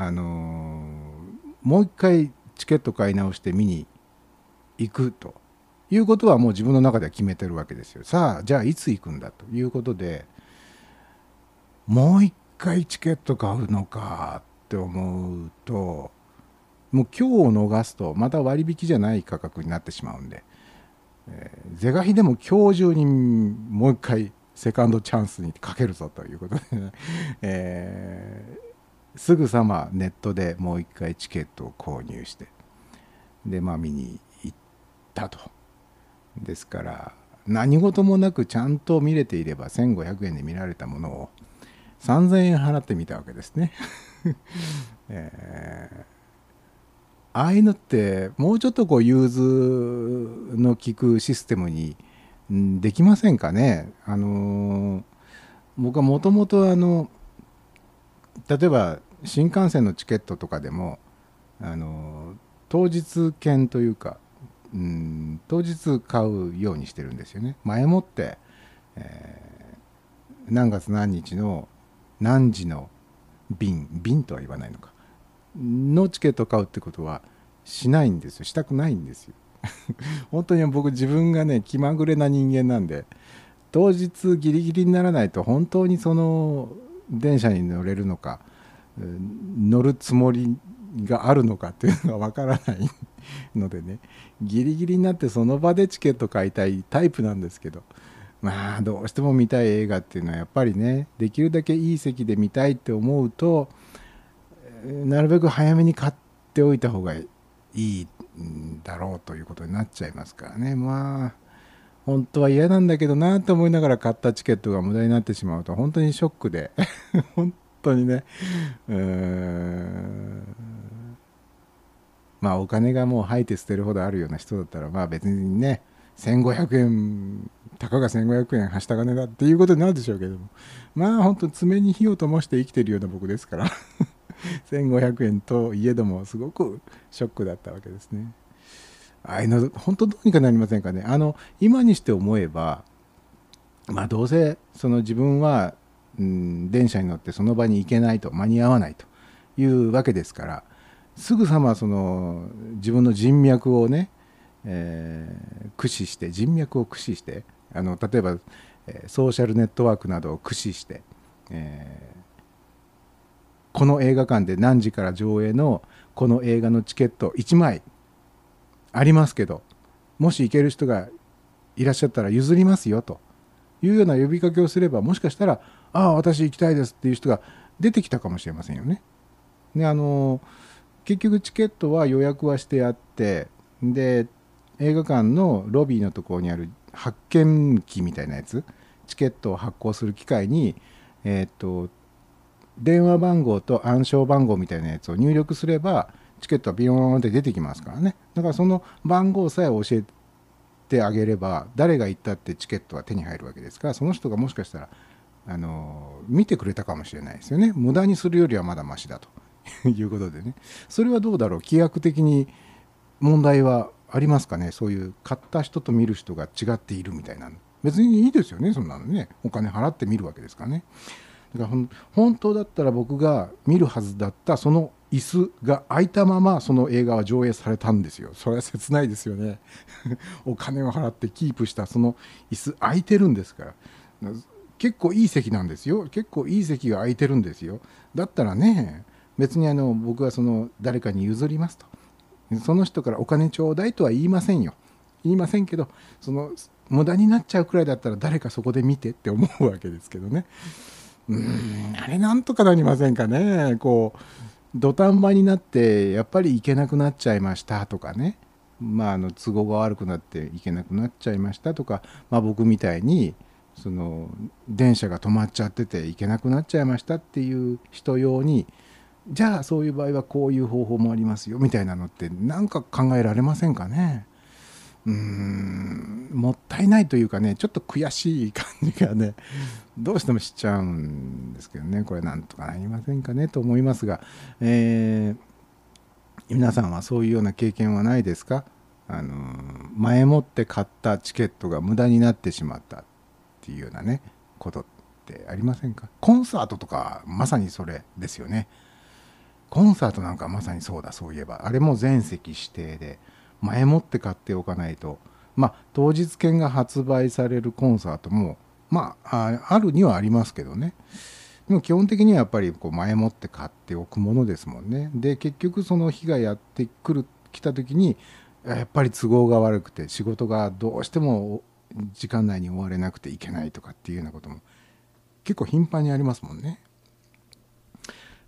あのもう一回チケット買い直して見に行くということはもう自分の中では決めてるわけですよ。さあじゃあいつ行くんだということでもう一回チケット買うのかって思うともう今日を逃すとまた割引じゃない価格になってしまうんで、えー是が非でも今日中にもう一回セカンドチャンスにかけるぞということで、ね。えーすぐさまネットでもう一回チケットを購入してでまあ見に行ったとですから何事もなくちゃんと見れていれば1500円で見られたものを3000円払ってみたわけですね。えーああいうのってもうちょっとこう融通の利くシステムにできませんかね。あのー僕はもともとあの例えば新幹線のチケットとかでもあの当日券というかうん当日買うようにしてるんですよね。前もって、えー何月何日の何時の便便とは言わないのかのチケット買うってことはしないんですよ。したくないんですよ。本当に僕自分がね気まぐれな人間なんで当日ギリギリにならないと本当にその電車に乗れるのか乗るつもりがあるのかっていうのがわからないのでねギリギリになってその場でチケット買いたいタイプなんですけどまあどうしても見たい映画っていうのはやっぱりねできるだけいい席で見たいって思うとなるべく早めに買っておいた方がいいんだろうということになっちゃいますからね。まあ本当は嫌なんだけどなと思いながら買ったチケットが無駄になってしまうと本当にショックで。本 当にね。うん。まあお金がもう吐いて捨てるほどあるような人だったらまあ別にね1500円たかが1500円はした金だっていうことになるでしょうけども。まあ本当爪に火を灯して生きてるような僕ですから。1500円といえどもすごくショックだったわけですね。ああいうの本当どうにかなりませんかね。あの今にして思えばまあどうせその自分は、うん、電車に乗ってその場に行けないと間に合わないというわけですからすぐさまその自分の人脈をね、えー駆使して人脈を駆使してあの例えば、ソーシャルネットワークなどを駆使して、えーこの映画館で何時から上映のこの映画のチケット1枚ありますけどもし行ける人がいらっしゃったら譲りますよというような呼びかけをすればもしかしたら「ああ私行きたいです」っていう人が出てきたかもしれませんよね。であの結局チケットは予約はしてあってで映画館のロビーのところにある発券機みたいなやつチケットを発行する機械にえーっと電話番号と暗証番号みたいなやつを入力すればチケットはビヨーンって出てきますからねだからその番号さえ教えてあげれば誰が行ったってチケットは手に入るわけですからその人がもしかしたらあの見てくれたかもしれないですよね。無駄にするよりはまだマシだと。いうことでね。それはどうだろう？規約的に問題はありますかね？そういう買った人と見る人が違っているみたいな別にいいですよねそんなのね。お金払って見るわけですからね。だから本当だったら僕が見るはずだったその椅子が空いたままその映画は上映されたんですよ。それは切ないですよね。お金を払ってキープしたその椅子空いてるんですから。結構いい席なんですよ。結構いい席が空いてるんですよ。だったらね別にあの僕はその誰かに譲りますと。その人からお金ちょうだいとは言いませんよ。言いませんけどその無駄になっちゃうくらいだったら誰かそこで見てって思うわけですけどね。うんあれなんとかなりませんかね。こう土壇場になってやっぱり行けなくなっちゃいましたとかね。まああの都合が悪くなって行けなくなっちゃいましたとか、まあ、僕みたいにその電車が止まっちゃってて行けなくなっちゃいましたっていう人用にじゃあそういう場合はこういう方法もありますよみたいなのってなんか考えられませんかね？うーんもったいないというかねちょっと悔しい感じがねどうしてもしちゃうんですけどねこれなんとかなりませんかね？と思いますが、えー皆さんはそういうような経験はないですか？あの前もって買ったチケットが無駄になってしまった。っていうようなねことってありませんか？コンサートとかまさにそれですよね。コンサートなんかまさにそうだ。そういえば。あれも全席指定で前もって買っておかないと。まあ当日券が発売されるコンサートもまあああるにはありますけどね。でも基本的にはやっぱりこう前もって買っておくものですもんね。で結局その日がやってくる来た時にやっぱり都合が悪くて仕事がどうしても時間内に終われなくていけないとかっていうようなことも結構頻繁にありますもんね。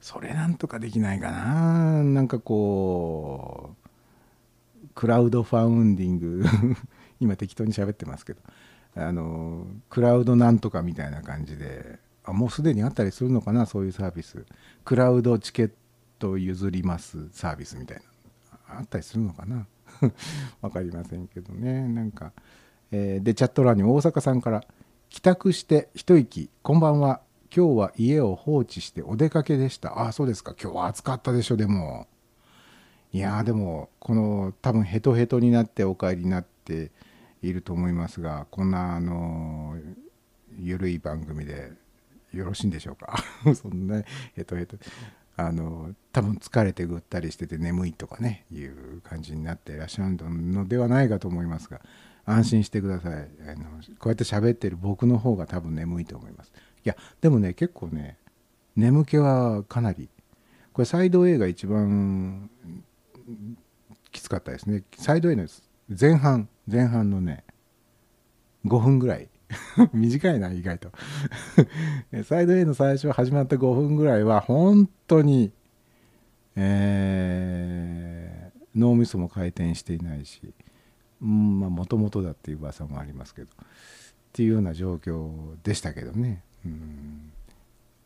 それなんとかできないかな。なんかこうクラウドファウンディング。今適当に喋ってますけど。あのクラウドなんとかみたいな感じで。あもうすでにあったりするのかなそういうサービス。クラウドチケット譲りますサービスみたいな。あったりするのかな。わかりませんけどね。なんか、えーでチャット欄に大阪さんから「帰宅して一息こんばんは。今日は家を放置してお出かけでした」ああそうですか。今日は暑かったでしょでも。いやでもこの多分ヘトヘトになってお帰りになっていると思いますがこんなあのゆるい番組でよろしいんでしょうか？そんなヘトヘト。あの多分疲れてぐったりしてて眠いとかねいう感じになっていらっしゃるのではないかと思いますが安心してください。あのこうやって喋ってる僕の方が多分眠いと思います。いやでもね結構ね眠気はかなり。これサイド A が一番きつかったですね。サイド A の前半前半のね5分ぐらい。短いな意外と。サイド A の最初始まった5分ぐらいは本当にえー脳みそも回転していないしもともとだっていう噂もありますけどっていうような状況でしたけどね。うん。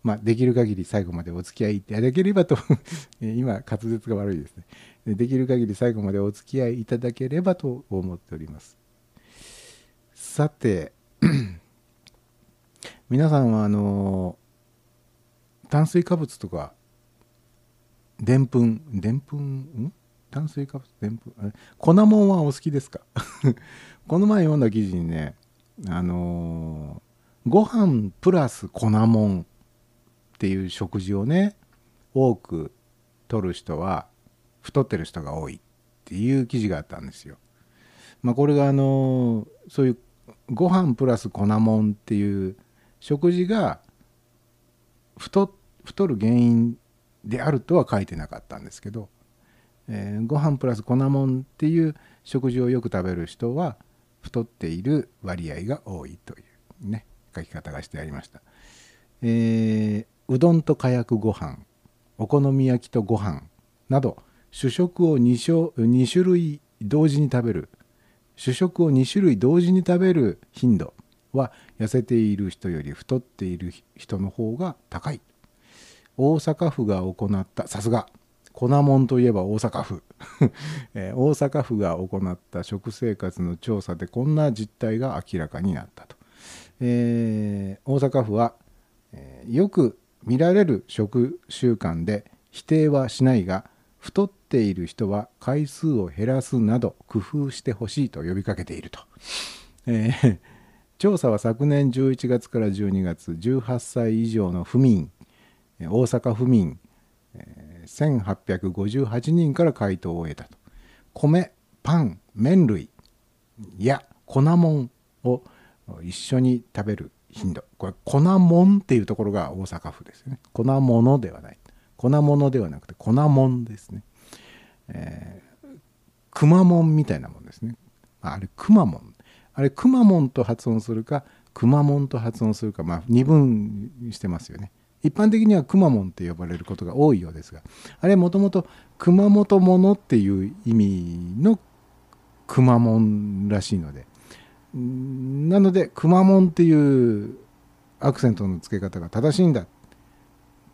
まあできる限り最後までお付き合いいただければと 今滑舌が悪いですね。できる限り最後までお付き合いいただければと思っております。さて 皆さんはあの炭水化物とかでんぷんでんぷんん？炭水化物でんぷんあ粉もんはお好きですか？この前読んだ記事にねあのご飯プラス粉もんっていう食事をね多く取る人は太ってる人が多いっていう記事があったんですよ。まあ、これがあのそういうご飯プラス粉もんっていう食事が太太る原因であるとは書いてなかったんですけど、えーご飯プラス粉もんっていう食事をよく食べる人は太っている割合が多いというね書き方がしてありました。えーうどんとかやくご飯お好み焼きとご飯など主食を 2, 種2種類同時に食べる。主食を2種類同時に食べる頻度は痩せている人より太っている人の方が高い。大阪府が行ったさすが。粉もんといえば大阪府、えー大阪府が行った食生活の調査でこんな実態が明らかになったと、えー大阪府は、えーよく見られる食習慣で否定はしないが太っている人は回数を減らすなど工夫してほしいと呼びかけていると、えー調査は昨年11月から12月18歳以上の府民大阪府民、えー1858人から回答を得たと。米パン麺類や粉もんを一緒に食べる頻度。これ粉もんっていうところが大阪府ですよね。粉物ではない。粉物ではなくて粉もんですね、えー、くまモンみたいなもんですね。あれくまモンあれくまモンと発音するかくまモンと発音するかまあ二分してますよね。一般的にはくまモンって呼ばれることが多いようですがあれもともと熊本ものっていう意味のくまモンらしいのでなのでくまモンっていうアクセントの付け方が正しいんだ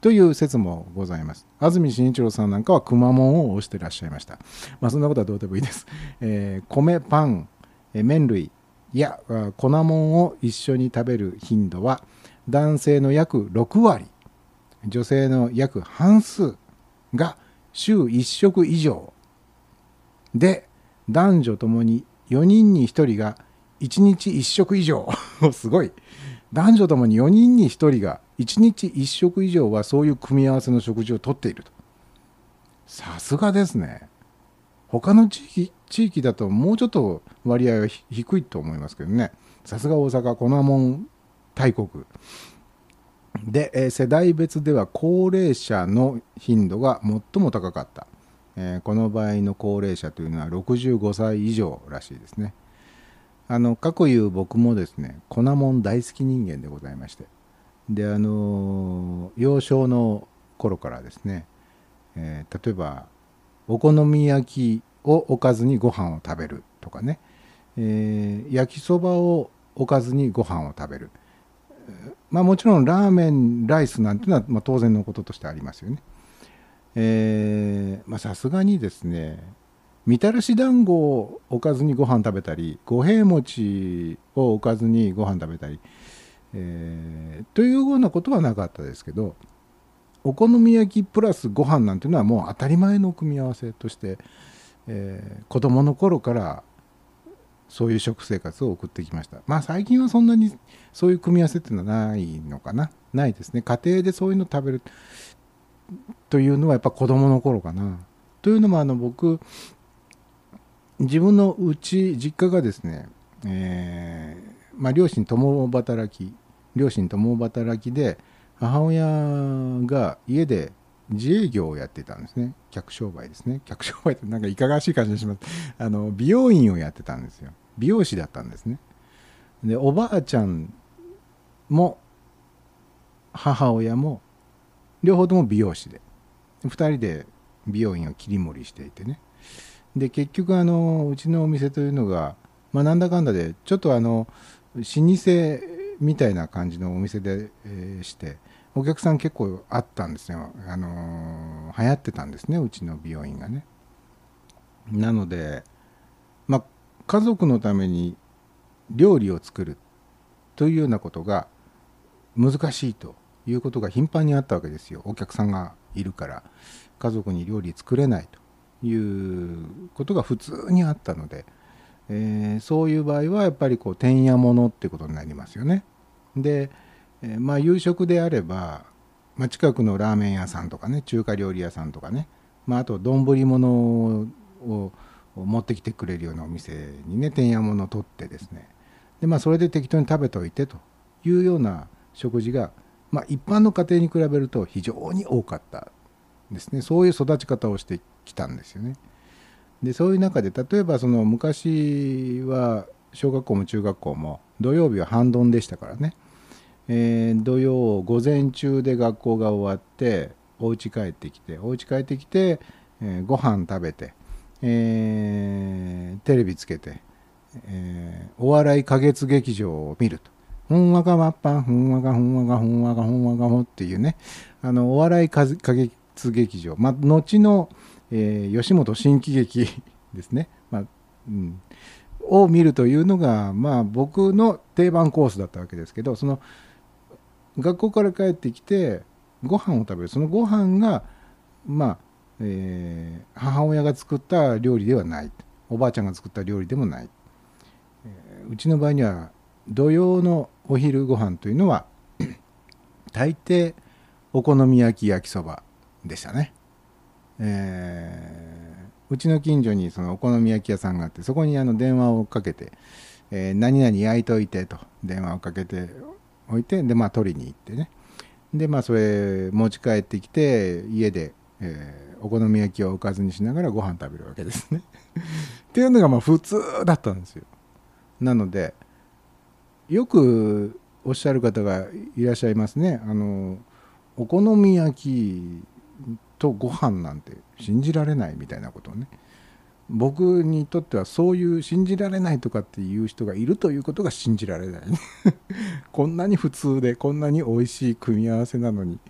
という説もございます。安住紳一郎さんなんかはくまモンを推してらっしゃいました。まあそんなことはどうでもいいです、えー米パンえ麺類や粉もんを一緒に食べる頻度は男性の約6割。女性の約半数が週1食以上で男女ともに4人に1人が1日1食以上すごい。男女ともに4人に1人が1日1食以上はそういう組み合わせの食事をとっていると。さすがですね。他の地域地域だともうちょっと割合は低いと思いますけどねさすが大阪粉もん大国。で、えー世代別では高齢者の頻度が最も高かった、えーこの場合の高齢者というのは65歳以上らしいですね。あの過去言う僕もですね粉もん大好き人間でございまして。であのー幼少の頃からですね、え例えばお好み焼きをおかずにご飯を食べるとかね、え焼きそばをおかずにご飯を食べる。まあもちろんラーメンライスなんていうのはま当然のこととしてありますよね。えまさすがにですねみたらし団子をおかずにご飯食べたり五平餅をおかずにご飯食べたり、えーというようなことはなかったですけどお好み焼きプラスご飯なんていうのはもう当たり前の組み合わせとして、えー子供の頃からそういう食生活を送ってきました。まあ最近はそんなにそういう組み合わせっていうのはないのかな。ないですね。家庭でそういうの食べるというのはやっぱ子供の頃かな。というのもあの僕自分のうち実家がですね、えーまあ、両親共働き両親共働きで母親が家で自営業をやってたんですね。客商売ですね。客商売ってなんかいかがわしい感じがします。あの美容院をやってたんですよ。美容師だったんですね。でおばあちゃんも母親も両方とも美容師で。2人で美容院を切り盛りしていてね。で結局あのうちのお店というのが、まあ、なんだかんだでちょっとあの老舗みたいな感じのお店で、えーしてお客さん結構あったんですよ、あのー流行ってたんですね。うちの美容院がね。なのでまあ家族のために料理を作るというようなことが難しいということが頻繁にあったわけですよ。お客さんがいるから。家族に料理作れないということが普通にあったので、えーそういう場合はやっぱりこうてんやものってことになりますよね。で、えーまあ夕食であれば、まあ、近くのラーメン屋さんとかね中華料理屋さんとかね、まあ、あと丼物を持ってきてくれるようなお店にねてんやものを取ってですね。でまあそれで適当に食べといてというような食事が、まあ、一般の家庭に比べると非常に多かったですね。そういう育ち方をしてきたんですよね。でそういう中で例えばその昔は小学校も中学校も土曜日は半ドンでしたからね、えー土曜午前中で学校が終わってお家帰ってきてお家帰ってきて、えーご飯食べて、えーテレビつけて、えーお笑い花月劇場を見ると。ふんわかわっぱん、ふんわかふんわかふんわかふんわかほっていうね、あの、お笑い花月劇場、まあ、後の、えー吉本新喜劇 ですね、まあうん、を見るというのが、まあ、僕の定番コースだったわけですけどその学校から帰ってきてご飯を食べる。そのご飯がまあ、えー母親が作った料理ではない。おばあちゃんが作った料理でもない、えーうちの場合には土曜のお昼ご飯というのは 大抵お好み焼き焼きそばでしたね。えーうちの近所にそのお好み焼き屋さんがあってそこにあの電話をかけて、えー何々焼いといてと電話をかけておいてでまあ取りに行ってね。でまあそれ持ち帰ってきて家で、えーお好み焼きをおかずにしながらご飯食べるわけですね。っていうのがまあ普通だったんですよ。なのでよくおっしゃる方がいらっしゃいますね。あのお好み焼きとご飯なんて信じられないみたいなことをね。僕にとってはそういう信じられないとかっていう人がいるということが信じられない こんなに普通でこんなに美味しい組み合わせなのに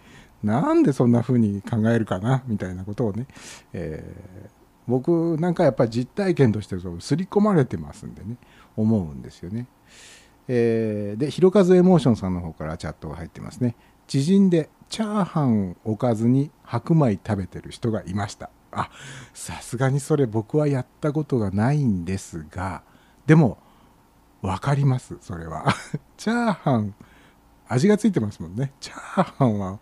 なんでそんな風に考えるかなみたいなことをね、えー僕なんかやっぱり実体験としてそう刷り込まれてますんでね思うんですよね。えーで、ひろかずエモーションさんの方からチャットが入ってますね。知人でチャーハンおかずに白米食べてる人がいました。あ、さすがにそれ僕はやったことがないんですが、でも、わかります、それは。チャーハン、味がついてますもんね。チャーハンは、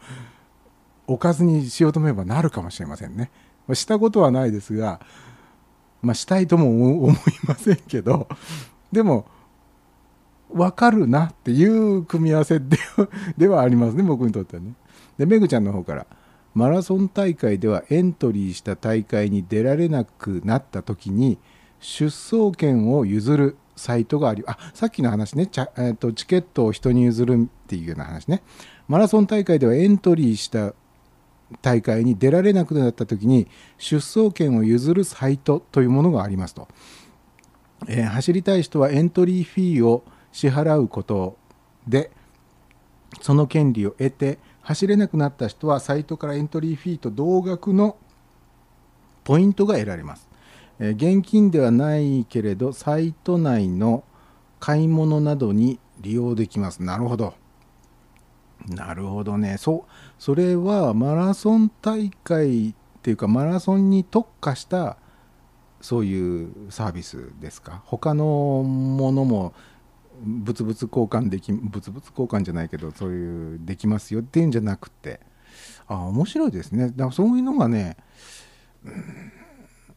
おかずにしようと思えばなるかもしれませんね。したことはないですが、まあ、したいとも思いませんけど、でも、わかるなっていう組み合わせでではありますね、僕にとってはね。で、めぐちゃんの方から、マラソン大会ではエントリーした大会に出られなくなった時に、出走権を譲るサイトがあり、あ、さっきの話ね、チャえーとチケットを人に譲るっていうような話ね。マラソン大会ではエントリーした大会に出られなくなった時に出走権を譲るサイトというものがありますと、えー走りたい人はエントリーフィーを支払うことでその権利を得て走れなくなった人はサイトからエントリーフィーと同額のポイントが得られます、え現金ではないけれどサイト内の買い物などに利用できます。なるほど。なるほどね。そうそれはマラソン大会っていうかマラソンに特化したそういうサービスですか？他のものも物々交換でき物々交換じゃないけどそういうできますよっていうんじゃなくてああ面白いですね。だからそういうのがねうん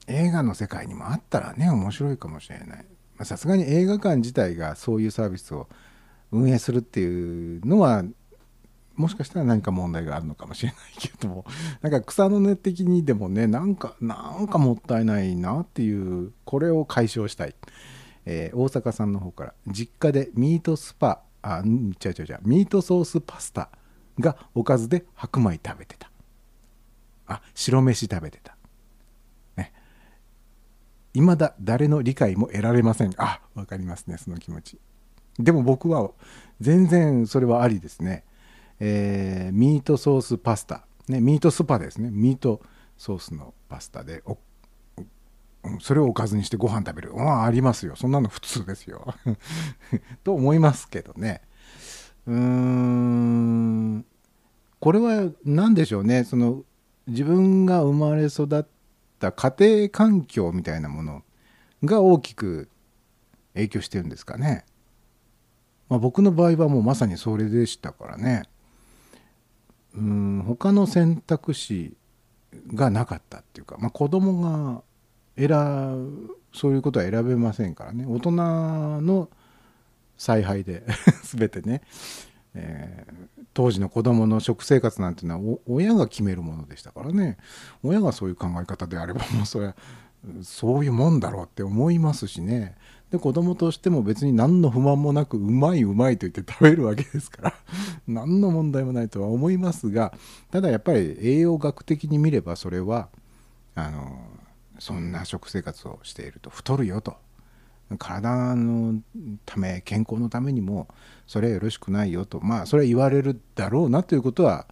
映画の世界にもあったらね面白いかもしれない。さすがに映画館自体がそういうサービスを運営するっていうのはもしかしたら何か問題があるのかもしれないけども なんか草の根的にでもねなんかなんかもったいないなっていうこれを解消したい、えー大阪さんの方から実家でミートスパあん違う違う違うミートソースパスタがおかずで白米食べてた。あ白飯食べてた。ね。未だ誰の理解も得られません。あわかりますねその気持ち。でも僕は全然それはありですね、えーミートソースパスタ、ね、ミートスパですね。ミートソースのパスタでそれをおかずにしてご飯食べる。ああありますよ。そんなの普通ですよ。と思いますけどね。うーん。これは何でしょうね。その自分が生まれ育った家庭環境みたいなものが大きく影響してるんですかね、まあ、僕の場合はもうまさにそれでしたからね。うん。他の選択肢がなかったっていうか、まあ、子供が選そういうことは選べませんからね。大人の采配で 全てね、えー当時の子供の食生活なんていうのは親が決めるものでしたからね。親がそういう考え方であればもう それはそういうもんだろうって思いますしね。で子供としても別に何の不満もなくうまいうまいと言って食べるわけですから 何の問題もないとは思いますがただやっぱり栄養学的に見ればそれはあのそんな食生活をしていると太るよと。体のため健康のためにもそれはよろしくないよと。まあそれは言われるだろうなということは、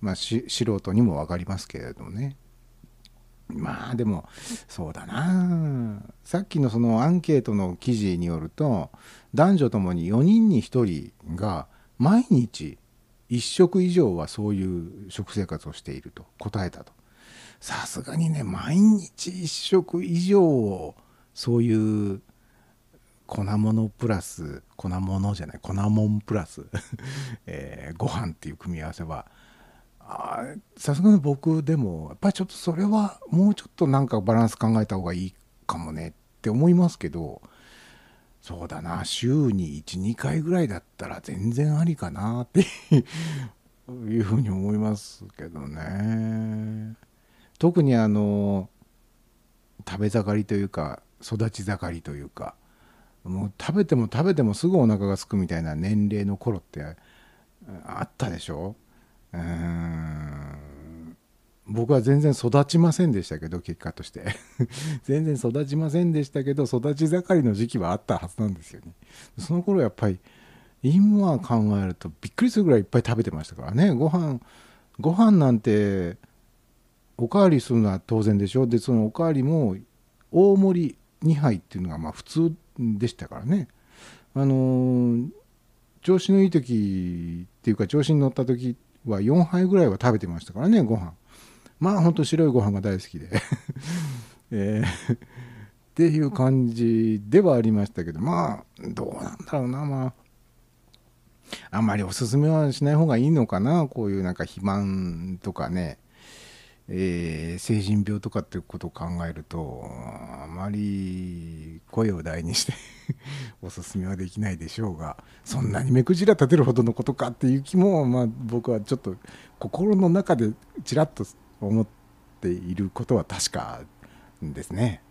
まあ、素人にも分かりますけれどもね。まあでもそうだな。さっきのそのアンケートの記事によると男女ともに4人に1人が毎日1食以上はそういう食生活をしていると答えたと。さすがにね毎日1食以上そういう粉物プラス粉物じゃない粉もんプラス、えーご飯っていう組み合わせはさすがに僕でもやっぱりちょっとそれはもうちょっとなんかバランス考えた方がいいかもねって思いますけどそうだな週に12回ぐらいだったら全然ありかなっていうふうに思いますけどね。特にあの食べ盛りというか育ち盛りというかもう食べても食べてもすぐお腹が空くみたいな年齢の頃ってあったでしょ？うん。僕は全然育ちませんでしたけど結果として。全然育ちませんでしたけど育ち盛りの時期はあったはずなんですよね。その頃やっぱり今考えるとびっくりするぐらいいっぱい食べてましたからね。ご飯ご飯なんておかわりするのは当然でしょ。でそのおかわりも大盛り2杯っていうのがまあ普通でしたからね。あのー調子のいい時っていうか調子に乗った時は4杯ぐらいは食べてましたからねご飯。まあほんと白いご飯が大好きで、えーっていう感じではありましたけどまあどうなんだろうな。まああんまりおすすめはしない方がいいのかな。こういうなんか肥満とかね、えー成人病とかっていうことを考えるとあまり声を大にして おすすめはできないでしょうがそんなに目くじら立てるほどのことかっていう気も、まあ、僕はちょっと心の中でちらっと思っていることは確かですね。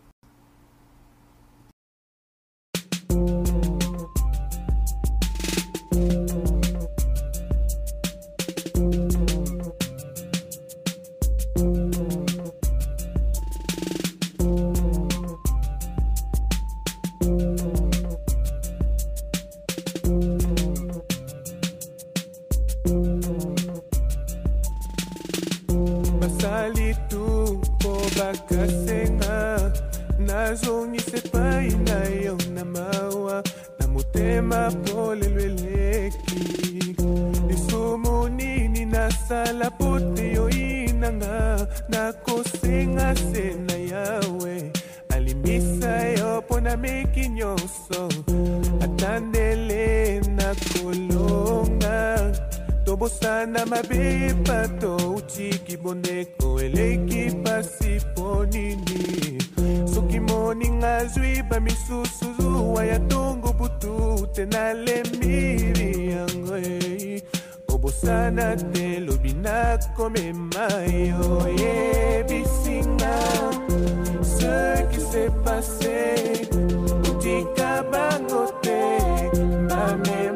Yo na mawa na motema polelweleki lisumu nini nasala po te yo inanga nakosenga se na yawe. Alimbisa yo mpo na meki nyonso atandele nakolonga tobosana mabe pato utiki bondeko eleki pasi mpo nini moninga zwi bamisusu zuwa ya ntongo butu te nalemiri yango e obosana te lobi nakomema yo yebisinga ce qui s'est passé uti Putika bangote Mame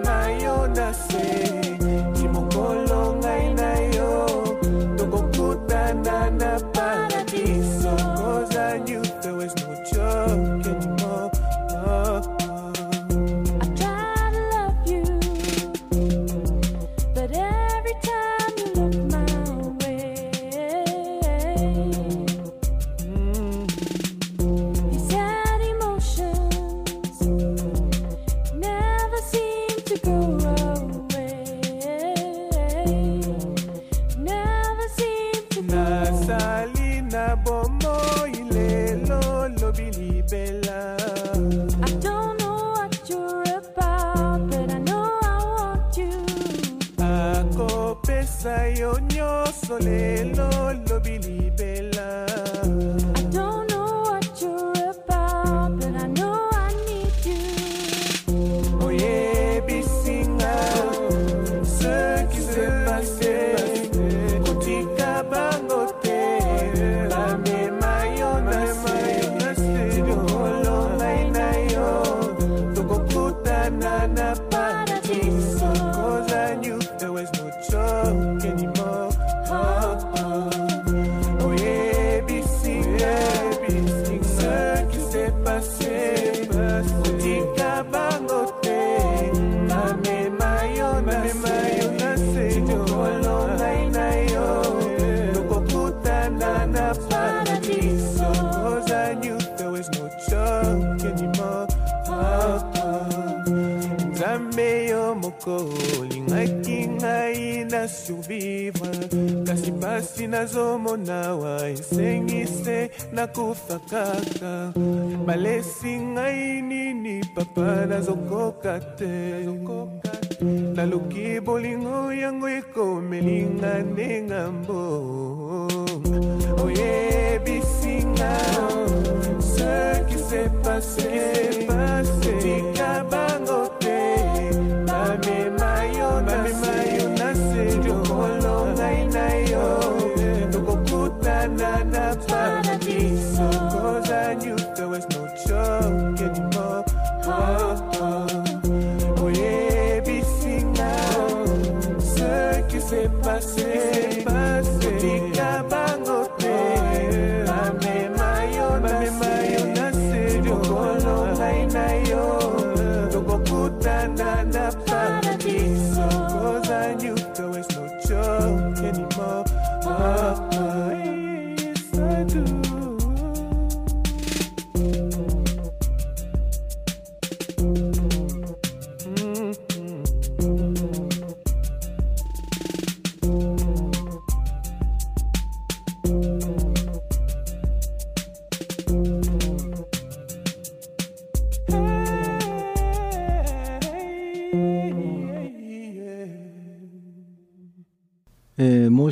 sokakta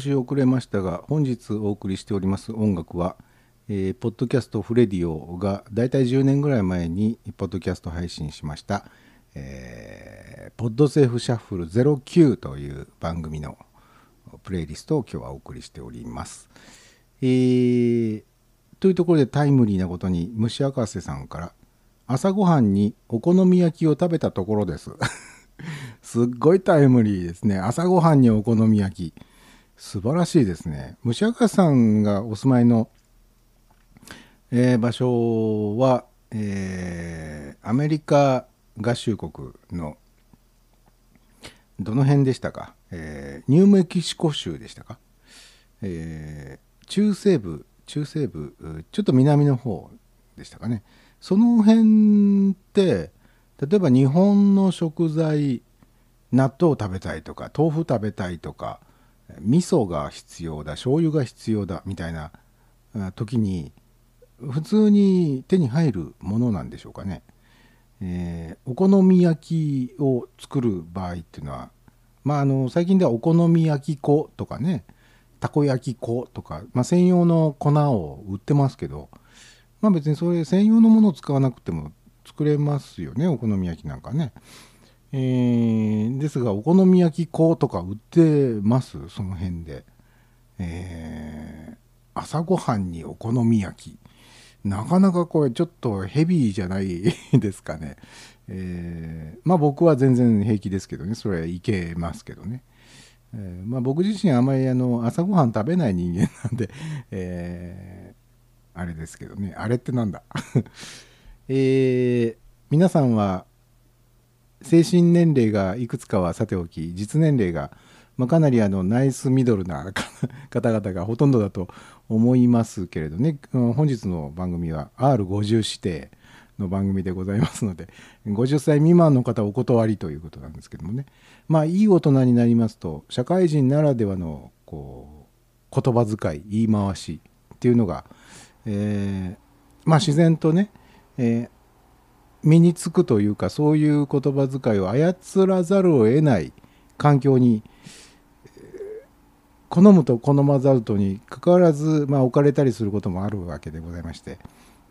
えー申し遅れましたが本日お送りしております音楽は、えーポッドキャストフレディオがだいたい10年ぐらい前にポッドキャスト配信しました、えーポッドセーフシャッフル09という番組のプレイリストを今日はお送りしております。えーというところでタイムリーなことに虫博士さんから朝ごはんにお好み焼きを食べたところです。すっごいタイムリーですね。朝ごはんにお好み焼き。素晴らしいですね。虫赤さんがお住まいの、えー場所は、えーアメリカ合衆国のどの辺でしたか、えーニューメキシコ州でしたか、えー中西部中西部ちょっと南の方でしたかね。その辺って例えば日本の食材納豆食べたいとか豆腐食べたいとか味噌が必要だ醤油が必要だみたいな時に普通に手に入るものなんでしょうかね、えーお好み焼きを作る場合っていうのはまああの最近ではお好み焼き粉とかねたこ焼き粉とか、まあ、専用の粉を売ってますけどまあ別にそれ専用のものを使わなくても作れますよねお好み焼きなんかね。えーですがお好み焼き粉とか売ってます？その辺で、えー朝ごはんにお好み焼きなかなかこれちょっとヘビーじゃないですかね。えーまあ僕は全然平気ですけどね、それはいけますけどね。えーまあ僕自身あまりあの朝ごはん食べない人間なんで、えーあれですけどね、あれってなんだ？えー皆さんは精神年齢がいくつかはさておき実年齢が、まあ、かなりあのナイスミドルな 方々がほとんどだと思いますけれどね。本日の番組は R50 指定の番組でございますので50歳未満の方お断りということなんですけどもね。まあいい大人になりますと社会人ならではのこう言葉遣い言い回しっていうのが、えーまあ自然とね、えー身につくというかそういう言葉遣いを操らざるを得ない環境に好むと好まざるとにかかわらず、まあ、置かれたりすることもあるわけでございまして。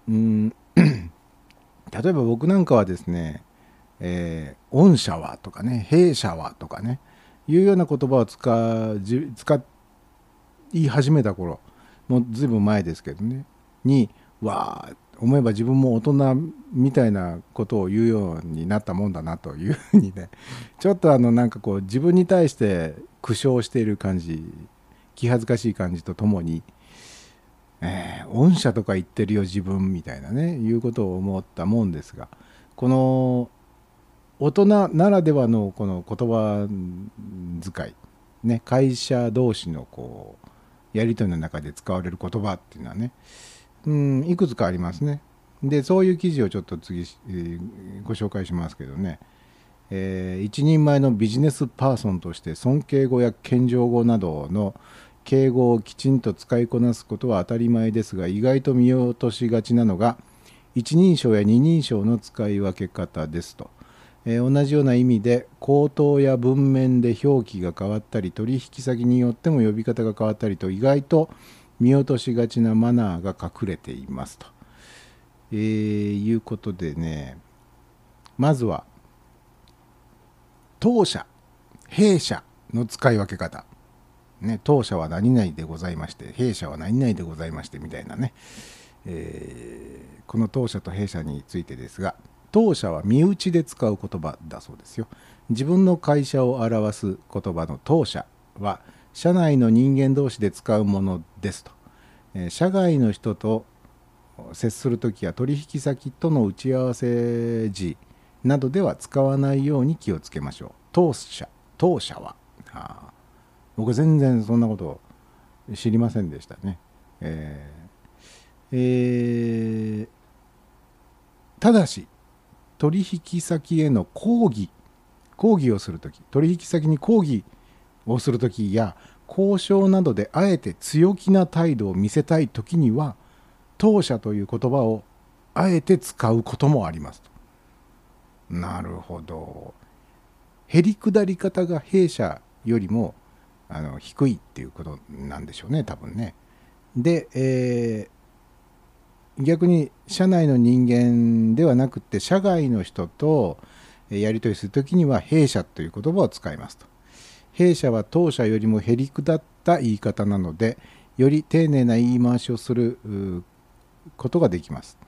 うん。例えば僕なんかはですね「えー御社は」とかね「弊社は」とかねいうような言葉を使使い始めた頃もうずいぶん前ですけどねにわあ思えば自分も大人みたいなことを言うようになったもんだなというふうにね。ちょっとあのなんかこう自分に対して苦笑している感じ気恥ずかしい感じとともに「えー御社とか言ってるよ自分」みたいなねいうことを思ったもんですがこの大人ならではのこの言葉遣いね会社同士のこうやり取りの中で使われる言葉っていうのはねうんいくつかありますね。でそういう記事をちょっと次、えーご紹介しますけどね、えー一人前のビジネスパーソンとして尊敬語や謙譲語などの敬語をきちんと使いこなすことは当たり前ですが意外と見落としがちなのが一人称や二人称の使い分け方ですと。えー同じような意味で口頭や文面で表記が変わったり取引先によっても呼び方が変わったりと意外と見落としがちなマナーが隠れていますと、えーいうことでねまずは当社弊社の使い分け方。ね当社は何々でございまして弊社は何々でございましてみたいなね、えーこの当社と弊社についてですが当社は身内で使う言葉だそうですよ。自分の会社を表す言葉の当社は社内の人間同士で使うものですと、えー社外の人と接する時や取引先との打ち合わせ時などでは使わないように気をつけましょう。当社当社は。あ僕全然そんなこと知りませんでしたね。えーえーただし取引先への抗議抗議をするとき取引先に抗議ををするときや交渉などであえて強気な態度を見せたいときには当社という言葉をあえて使うこともありますなるほど。へりくだり方が弊社よりもあの低いっていうことなんでしょうね多分ね。で、えー逆に社内の人間ではなくて社外の人とやり取りするときには弊社という言葉を使いますと。弊社は当社よりもへりくだった言い方なのでより丁寧な言い回しをすることができます。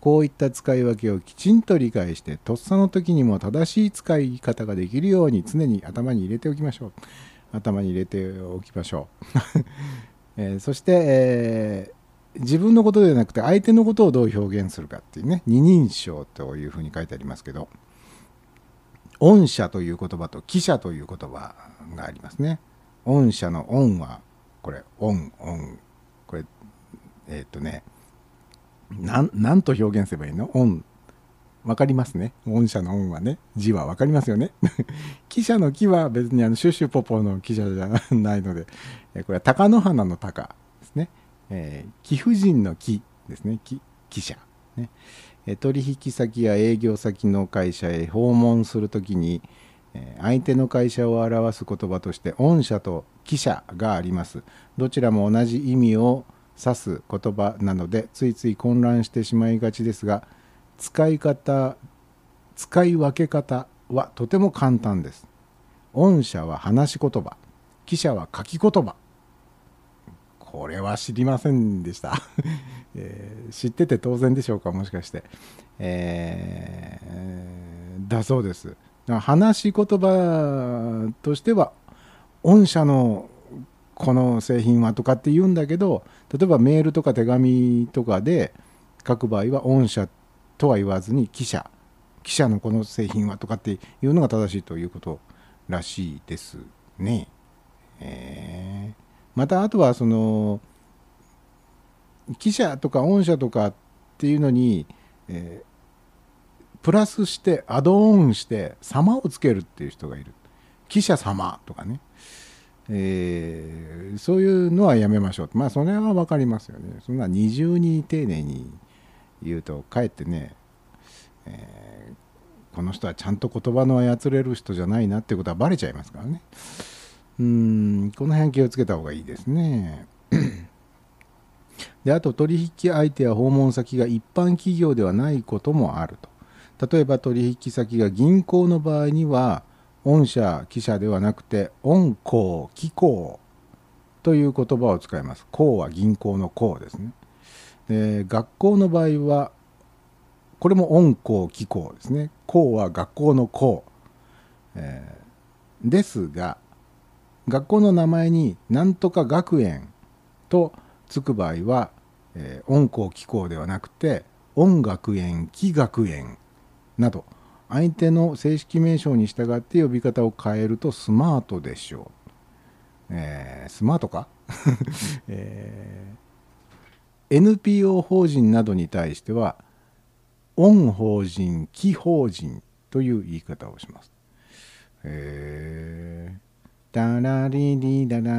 こういった使い分けをきちんと理解してとっさの時にも正しい使い方ができるように常に頭に入れておきましょう。頭に入れておきましょう、えーそして、えー自分のことではなくて相手のことをどう表現するかっていうね二人称というふうに書いてありますけど御社という言葉と記者という言葉がありますね。御社の御はこれ御御。これえーっとねなんなんと表現すればいいの？御。わかりますね。御社の御はね。字はわかりますよね。記者の木は別にあのシュシュポポの記者じゃないのでえこれは貴乃花の鷹ですね、えー貴婦人の木ですね。き記者。ね。え取引先や営業先の会社へ訪問するときに相手の会社を表す言葉として御社と記者があります。どちらも同じ意味を指す言葉なのでついつい混乱してしまいがちですが使い方使い分け方はとても簡単です。御社は話し言葉記者は書き言葉。これは知りませんでした、えー知ってて当然でしょうかもしかして、えーだそうです。話し言葉としては御社のこの製品はとかって言うんだけど例えばメールとか手紙とかで書く場合は御社とは言わずに記者記者のこの製品はとかっていうのが正しいということらしいですね。えーまたあとはその記者とか御社とかっていうのに、えープラスしてアドオンして様をつけるっていう人がいる。記者様とかね、えーそういうのはやめましょう。まあそれは分かりますよね。そんな二重に丁寧に言うとかえってね、えーこの人はちゃんと言葉の操れる人じゃないなっていうことはバレちゃいますからね。うんこの辺気をつけた方がいいですね。であと取引相手や訪問先が一般企業ではないこともあると。例えば取引先が銀行の場合には御社記者ではなくて御行機構という言葉を使います。行は銀行の行ですね。で学校の場合はこれも御校機構ですね。校は学校の校、えーですが学校の名前になんとか学園とつく場合は、えー、音校機構ではなくて音学園木学園など相手の正式名称に従って呼び方を変えるとスマートでしょう、えースマートか、えー NPO 法人などに対しては恩法人木法人という言い方をします。へえタラリリララ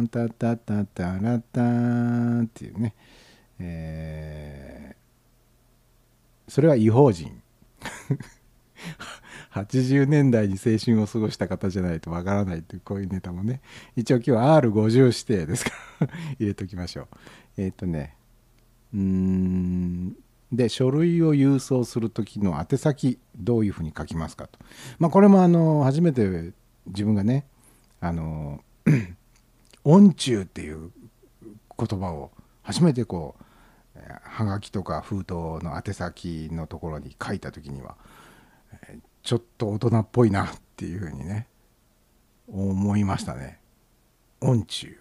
ンタタタタラタンっていうね、えーそれは違法人。80年代に青春を過ごした方じゃないとわからないっていうこういうネタもね。一応今日は R50 指定ですから 入れときましょう。えっ、とねうん。で書類を郵送する時の宛先どういうふうに書きますかと。まあこれもあの初めて自分がねあの 音中っていう言葉を初めてこうはがきとか封筒の宛先のところに書いた時には、ちょっと大人っぽいなっていうふうにね思いましたね。音中。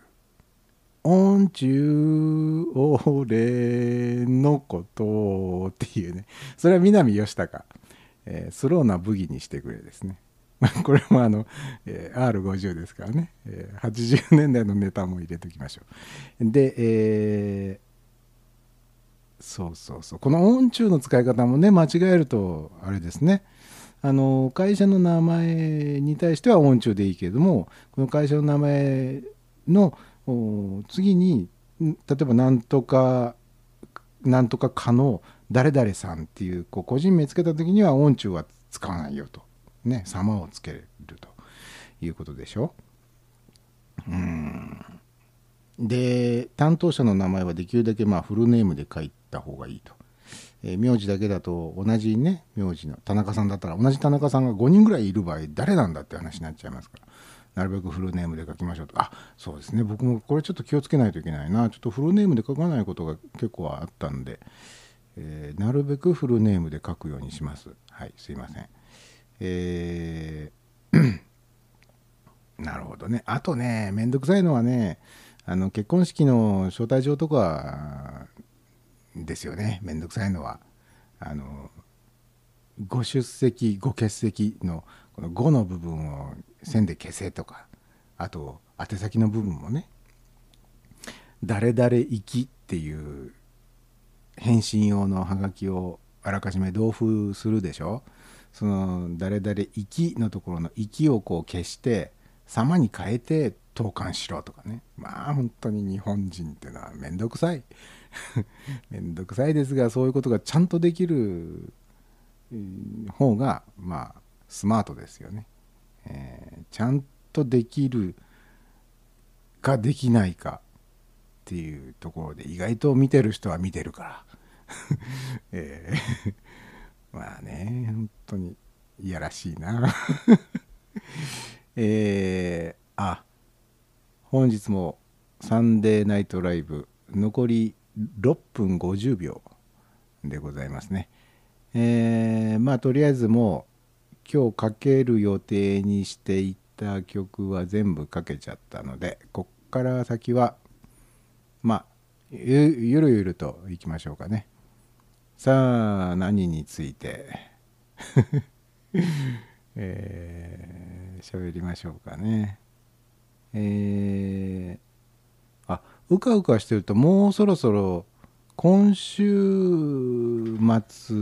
音中俺のことっていうね。それは南義孝、えースローなブギにしてくれですね。これもあの、えー R50 ですからね、えー80年代のネタも入れときましょう。でえーそうそうそう。この音中の使い方もね間違えるとあれですね。あの会社の名前に対しては音中でいいけれどもこの会社の名前の次に例えばなんとかなんとかかの誰々さんっていうこう個人名つけた時には音中は使わないよと。ね様をつけると。いうことでしょ。うん。で担当者の名前はできるだけまあフルネームで書いた方がいいと、えー名字だけだと同じね名字の田中さんだったら同じ田中さんが5人ぐらいいる場合誰なんだって話になっちゃいますから。なるべくフルネームで書きましょうと。あそうですね。僕もこれちょっと気をつけないといけないな。ちょっとフルネームで書かないことが結構あったんで、えーなるべくフルネームで書くようにします。はいすいません。えー なるほどね。あとねめんどくさいのはねあの結婚式の招待状とかですよね。めんどくさいのは。あのご出席ご欠席のこの「ご」の部分を線で消せとかあと宛先の部分もね「誰々行き」っていう返信用のハガキをあらかじめ同封するでしょ。その「誰々行き」のところの「行き」をこう消して「様」に変えて投函しろとかね。まあ本当に日本人っていうのはめんどくさい。めんどくさいですがそういうことがちゃんとできる方がまあスマートですよね、えーちゃんとできるかできないかっていうところで意外と見てる人は見てるから、えー まあね本当にいやらしいな。えーあ本日もサンデーナイトライブ残り6分50秒でございますね。えーまあとりあえずもう今日かける予定にしていた曲は全部かけちゃったのでこっから先はまあゆゆるゆるといきましょうかね。さあ何について えー喋りましょうかね。えーうかうかしてるともうそろそろ今週末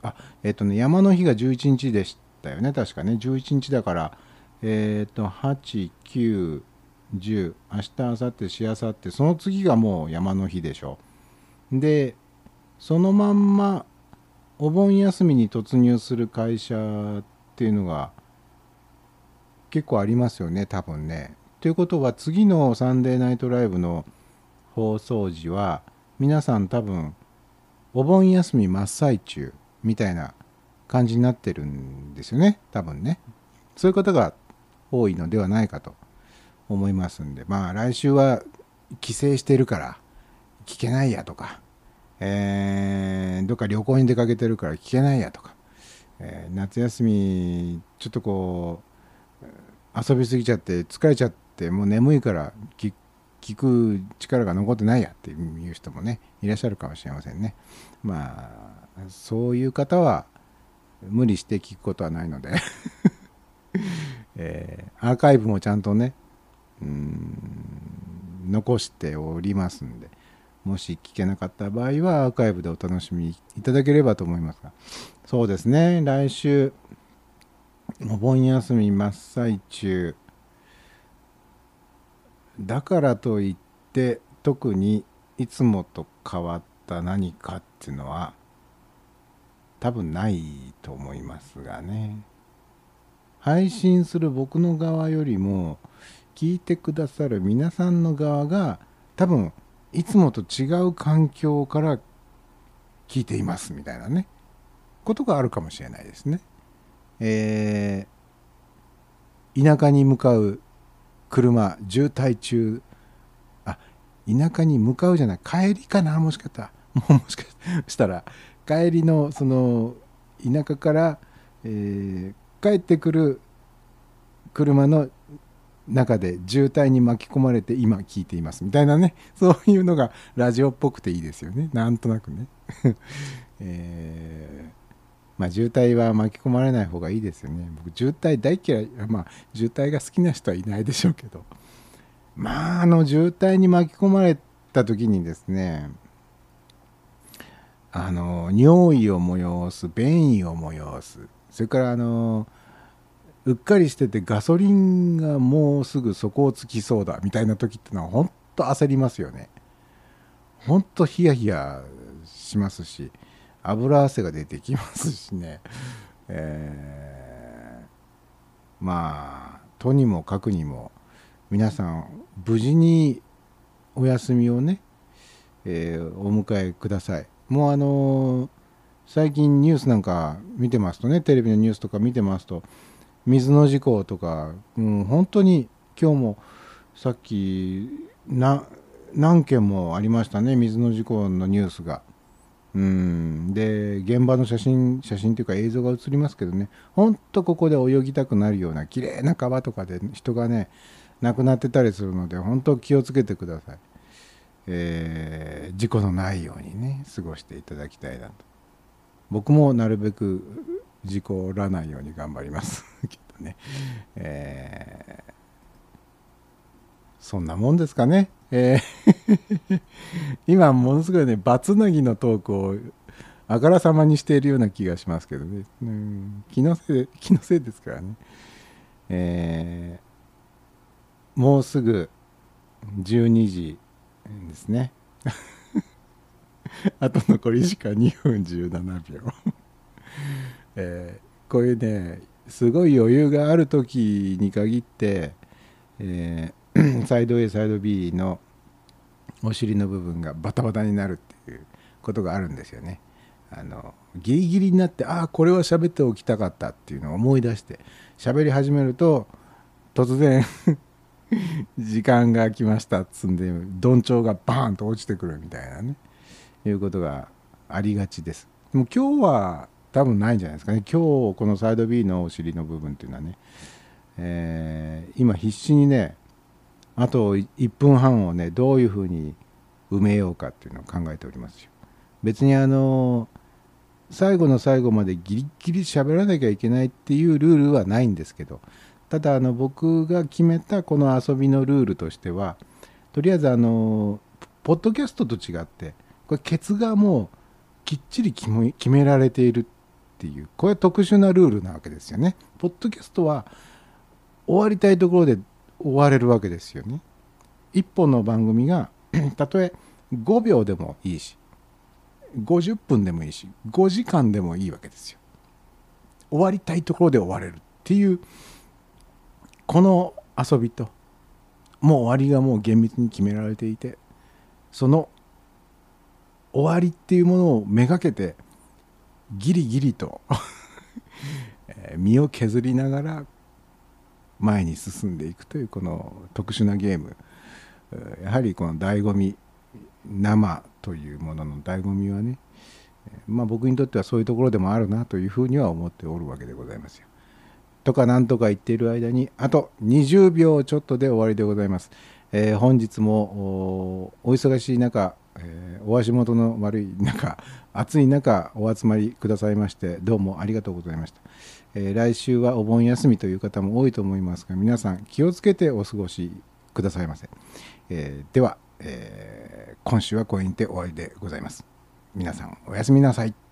あえっ、とね山の日が11日でしたよね。確かね。11日だからえっ、と8910明日明後日しあさってその次がもう山の日でしょ。でそのまんまお盆休みに突入する会社っていうのが結構ありますよね。多分ね。ということは次の「サンデーナイトライブ」の放送時は皆さん多分お盆休み真っ最中みたいな感じになってるんですよね。多分ね。そういう方が多いのではないかと思いますんで。まあ来週は帰省してるから聞けないやとか。えーどっか旅行に出かけてるから聞けないやとか、えー夏休みちょっとこう遊びすぎちゃって疲れちゃってもう眠いから聞く力が残ってないやっていう人もねいらっしゃるかもしれませんね。まあそういう方は無理して聞くことはないので、えーアーカイブもちゃんとねうん残しておりますんで。もし聞けなかった場合はアーカイブでお楽しみいただければと思いますが。そうですね来週お盆休み真っ最中だからといって特にいつもと変わった何かっていうのは多分ないと思いますがね配信する僕の側よりも聞いてくださる皆さんの側が多分いつもと違う環境から聞いていますみたいなねことがあるかもしれないですね。えー田舎に向かう車渋滞中あ田舎に向かうじゃない帰りかなもしかしたら。も もしかしたら。帰りのその田舎から、えー帰ってくる車の中で渋滞に巻き込まれて今聞いています。みたいなね。そういうのがラジオっぽくていいですよね。なんとなくね、えーまあ渋滞は巻き込まれない方がいいですよね。僕渋滞大嫌いまあ渋滞が好きな人はいないでしょうけど。まああの渋滞に巻き込まれた時にですねあの尿意を催す便意を催すそれからあのうっかりしててガソリンがもうすぐ底をつきそうだみたいな時ってのは本当焦りますよね。本当ヒヤヒヤしますし。油汗が出てきますしね、えーまあとにもかくにも皆さん無事にお休みをね、えーお迎えくださいもうあのー最近ニュースなんか見てますとねテレビのニュースとか見てますと水の事故とか、うん、本当に今日もさっき何件もありましたね水の事故のニュースが。うん。で現場の写真写真というか映像が映りますけどね。本当ここで泳ぎたくなるような綺麗な川とかで人がね亡くなってたりするので本当気をつけてください、えー事故のないようにね過ごしていただきたいなと。僕もなるべく事故らないように頑張ります。けどね、えーそんなもんですかね、えー 今ものすごいねバツナギのトークをあからさまにしているような気がしますけどね、うん、気のせい 気のせいですからね、えーもうすぐ12時ですね。あと残り時間2分17秒、えーこういうねすごい余裕がある時に限って、えーサイド A サイド B のお尻の部分がバタバタになるっていうことがあるんですよね。あのギリギリになってああこれは喋っておきたかったっていうのを思い出して喋り始めると突然 時間が来ましたっつんでどんちょうがバーンと落ちてくるみたいなねいうことがありがちですでも今日は多分ないんじゃないですかね今日このサイド B のお尻の部分っていうのはね、えー今必死にねあと1分半をねどういうふうに埋めようかっていうのを考えておりますよ別にあの最後の最後までギリギリ喋らなきゃいけないっていうルールはないんですけどただあの僕が決めたこの遊びのルールとしてはとりあえずあのポッドキャストと違ってこれケツがもうきっちり決め決められているっていうこれは特殊なルールなわけですよね。ポッドキャストは終わりたいところで終われるわけですよね。一本の番組が たとえ5秒でもいいし50分でもいいし5時間でもいいわけですよ。終わりたいところで終われるっていうこの遊びともう終わりがもう厳密に決められていてその終わりっていうものをめがけてギリギリと 身を削りながら前に進んでいくというこの特殊なゲームやはりこの醍醐味生というものの醍醐味はねまあ僕にとってはそういうところでもあるなというふうには思っておるわけでございますよ。とかなんとか言っている間にあと20秒ちょっとで終わりでございます。えー本日もお忙しい中、お足元の悪い中暑い中お集まりくださいましてどうもありがとうございました、えー来週はお盆休みという方も多いと思いますが皆さん気をつけてお過ごしくださいませ、えーでは、えー今週はこれにて終わりでございます。皆さんおやすみなさい。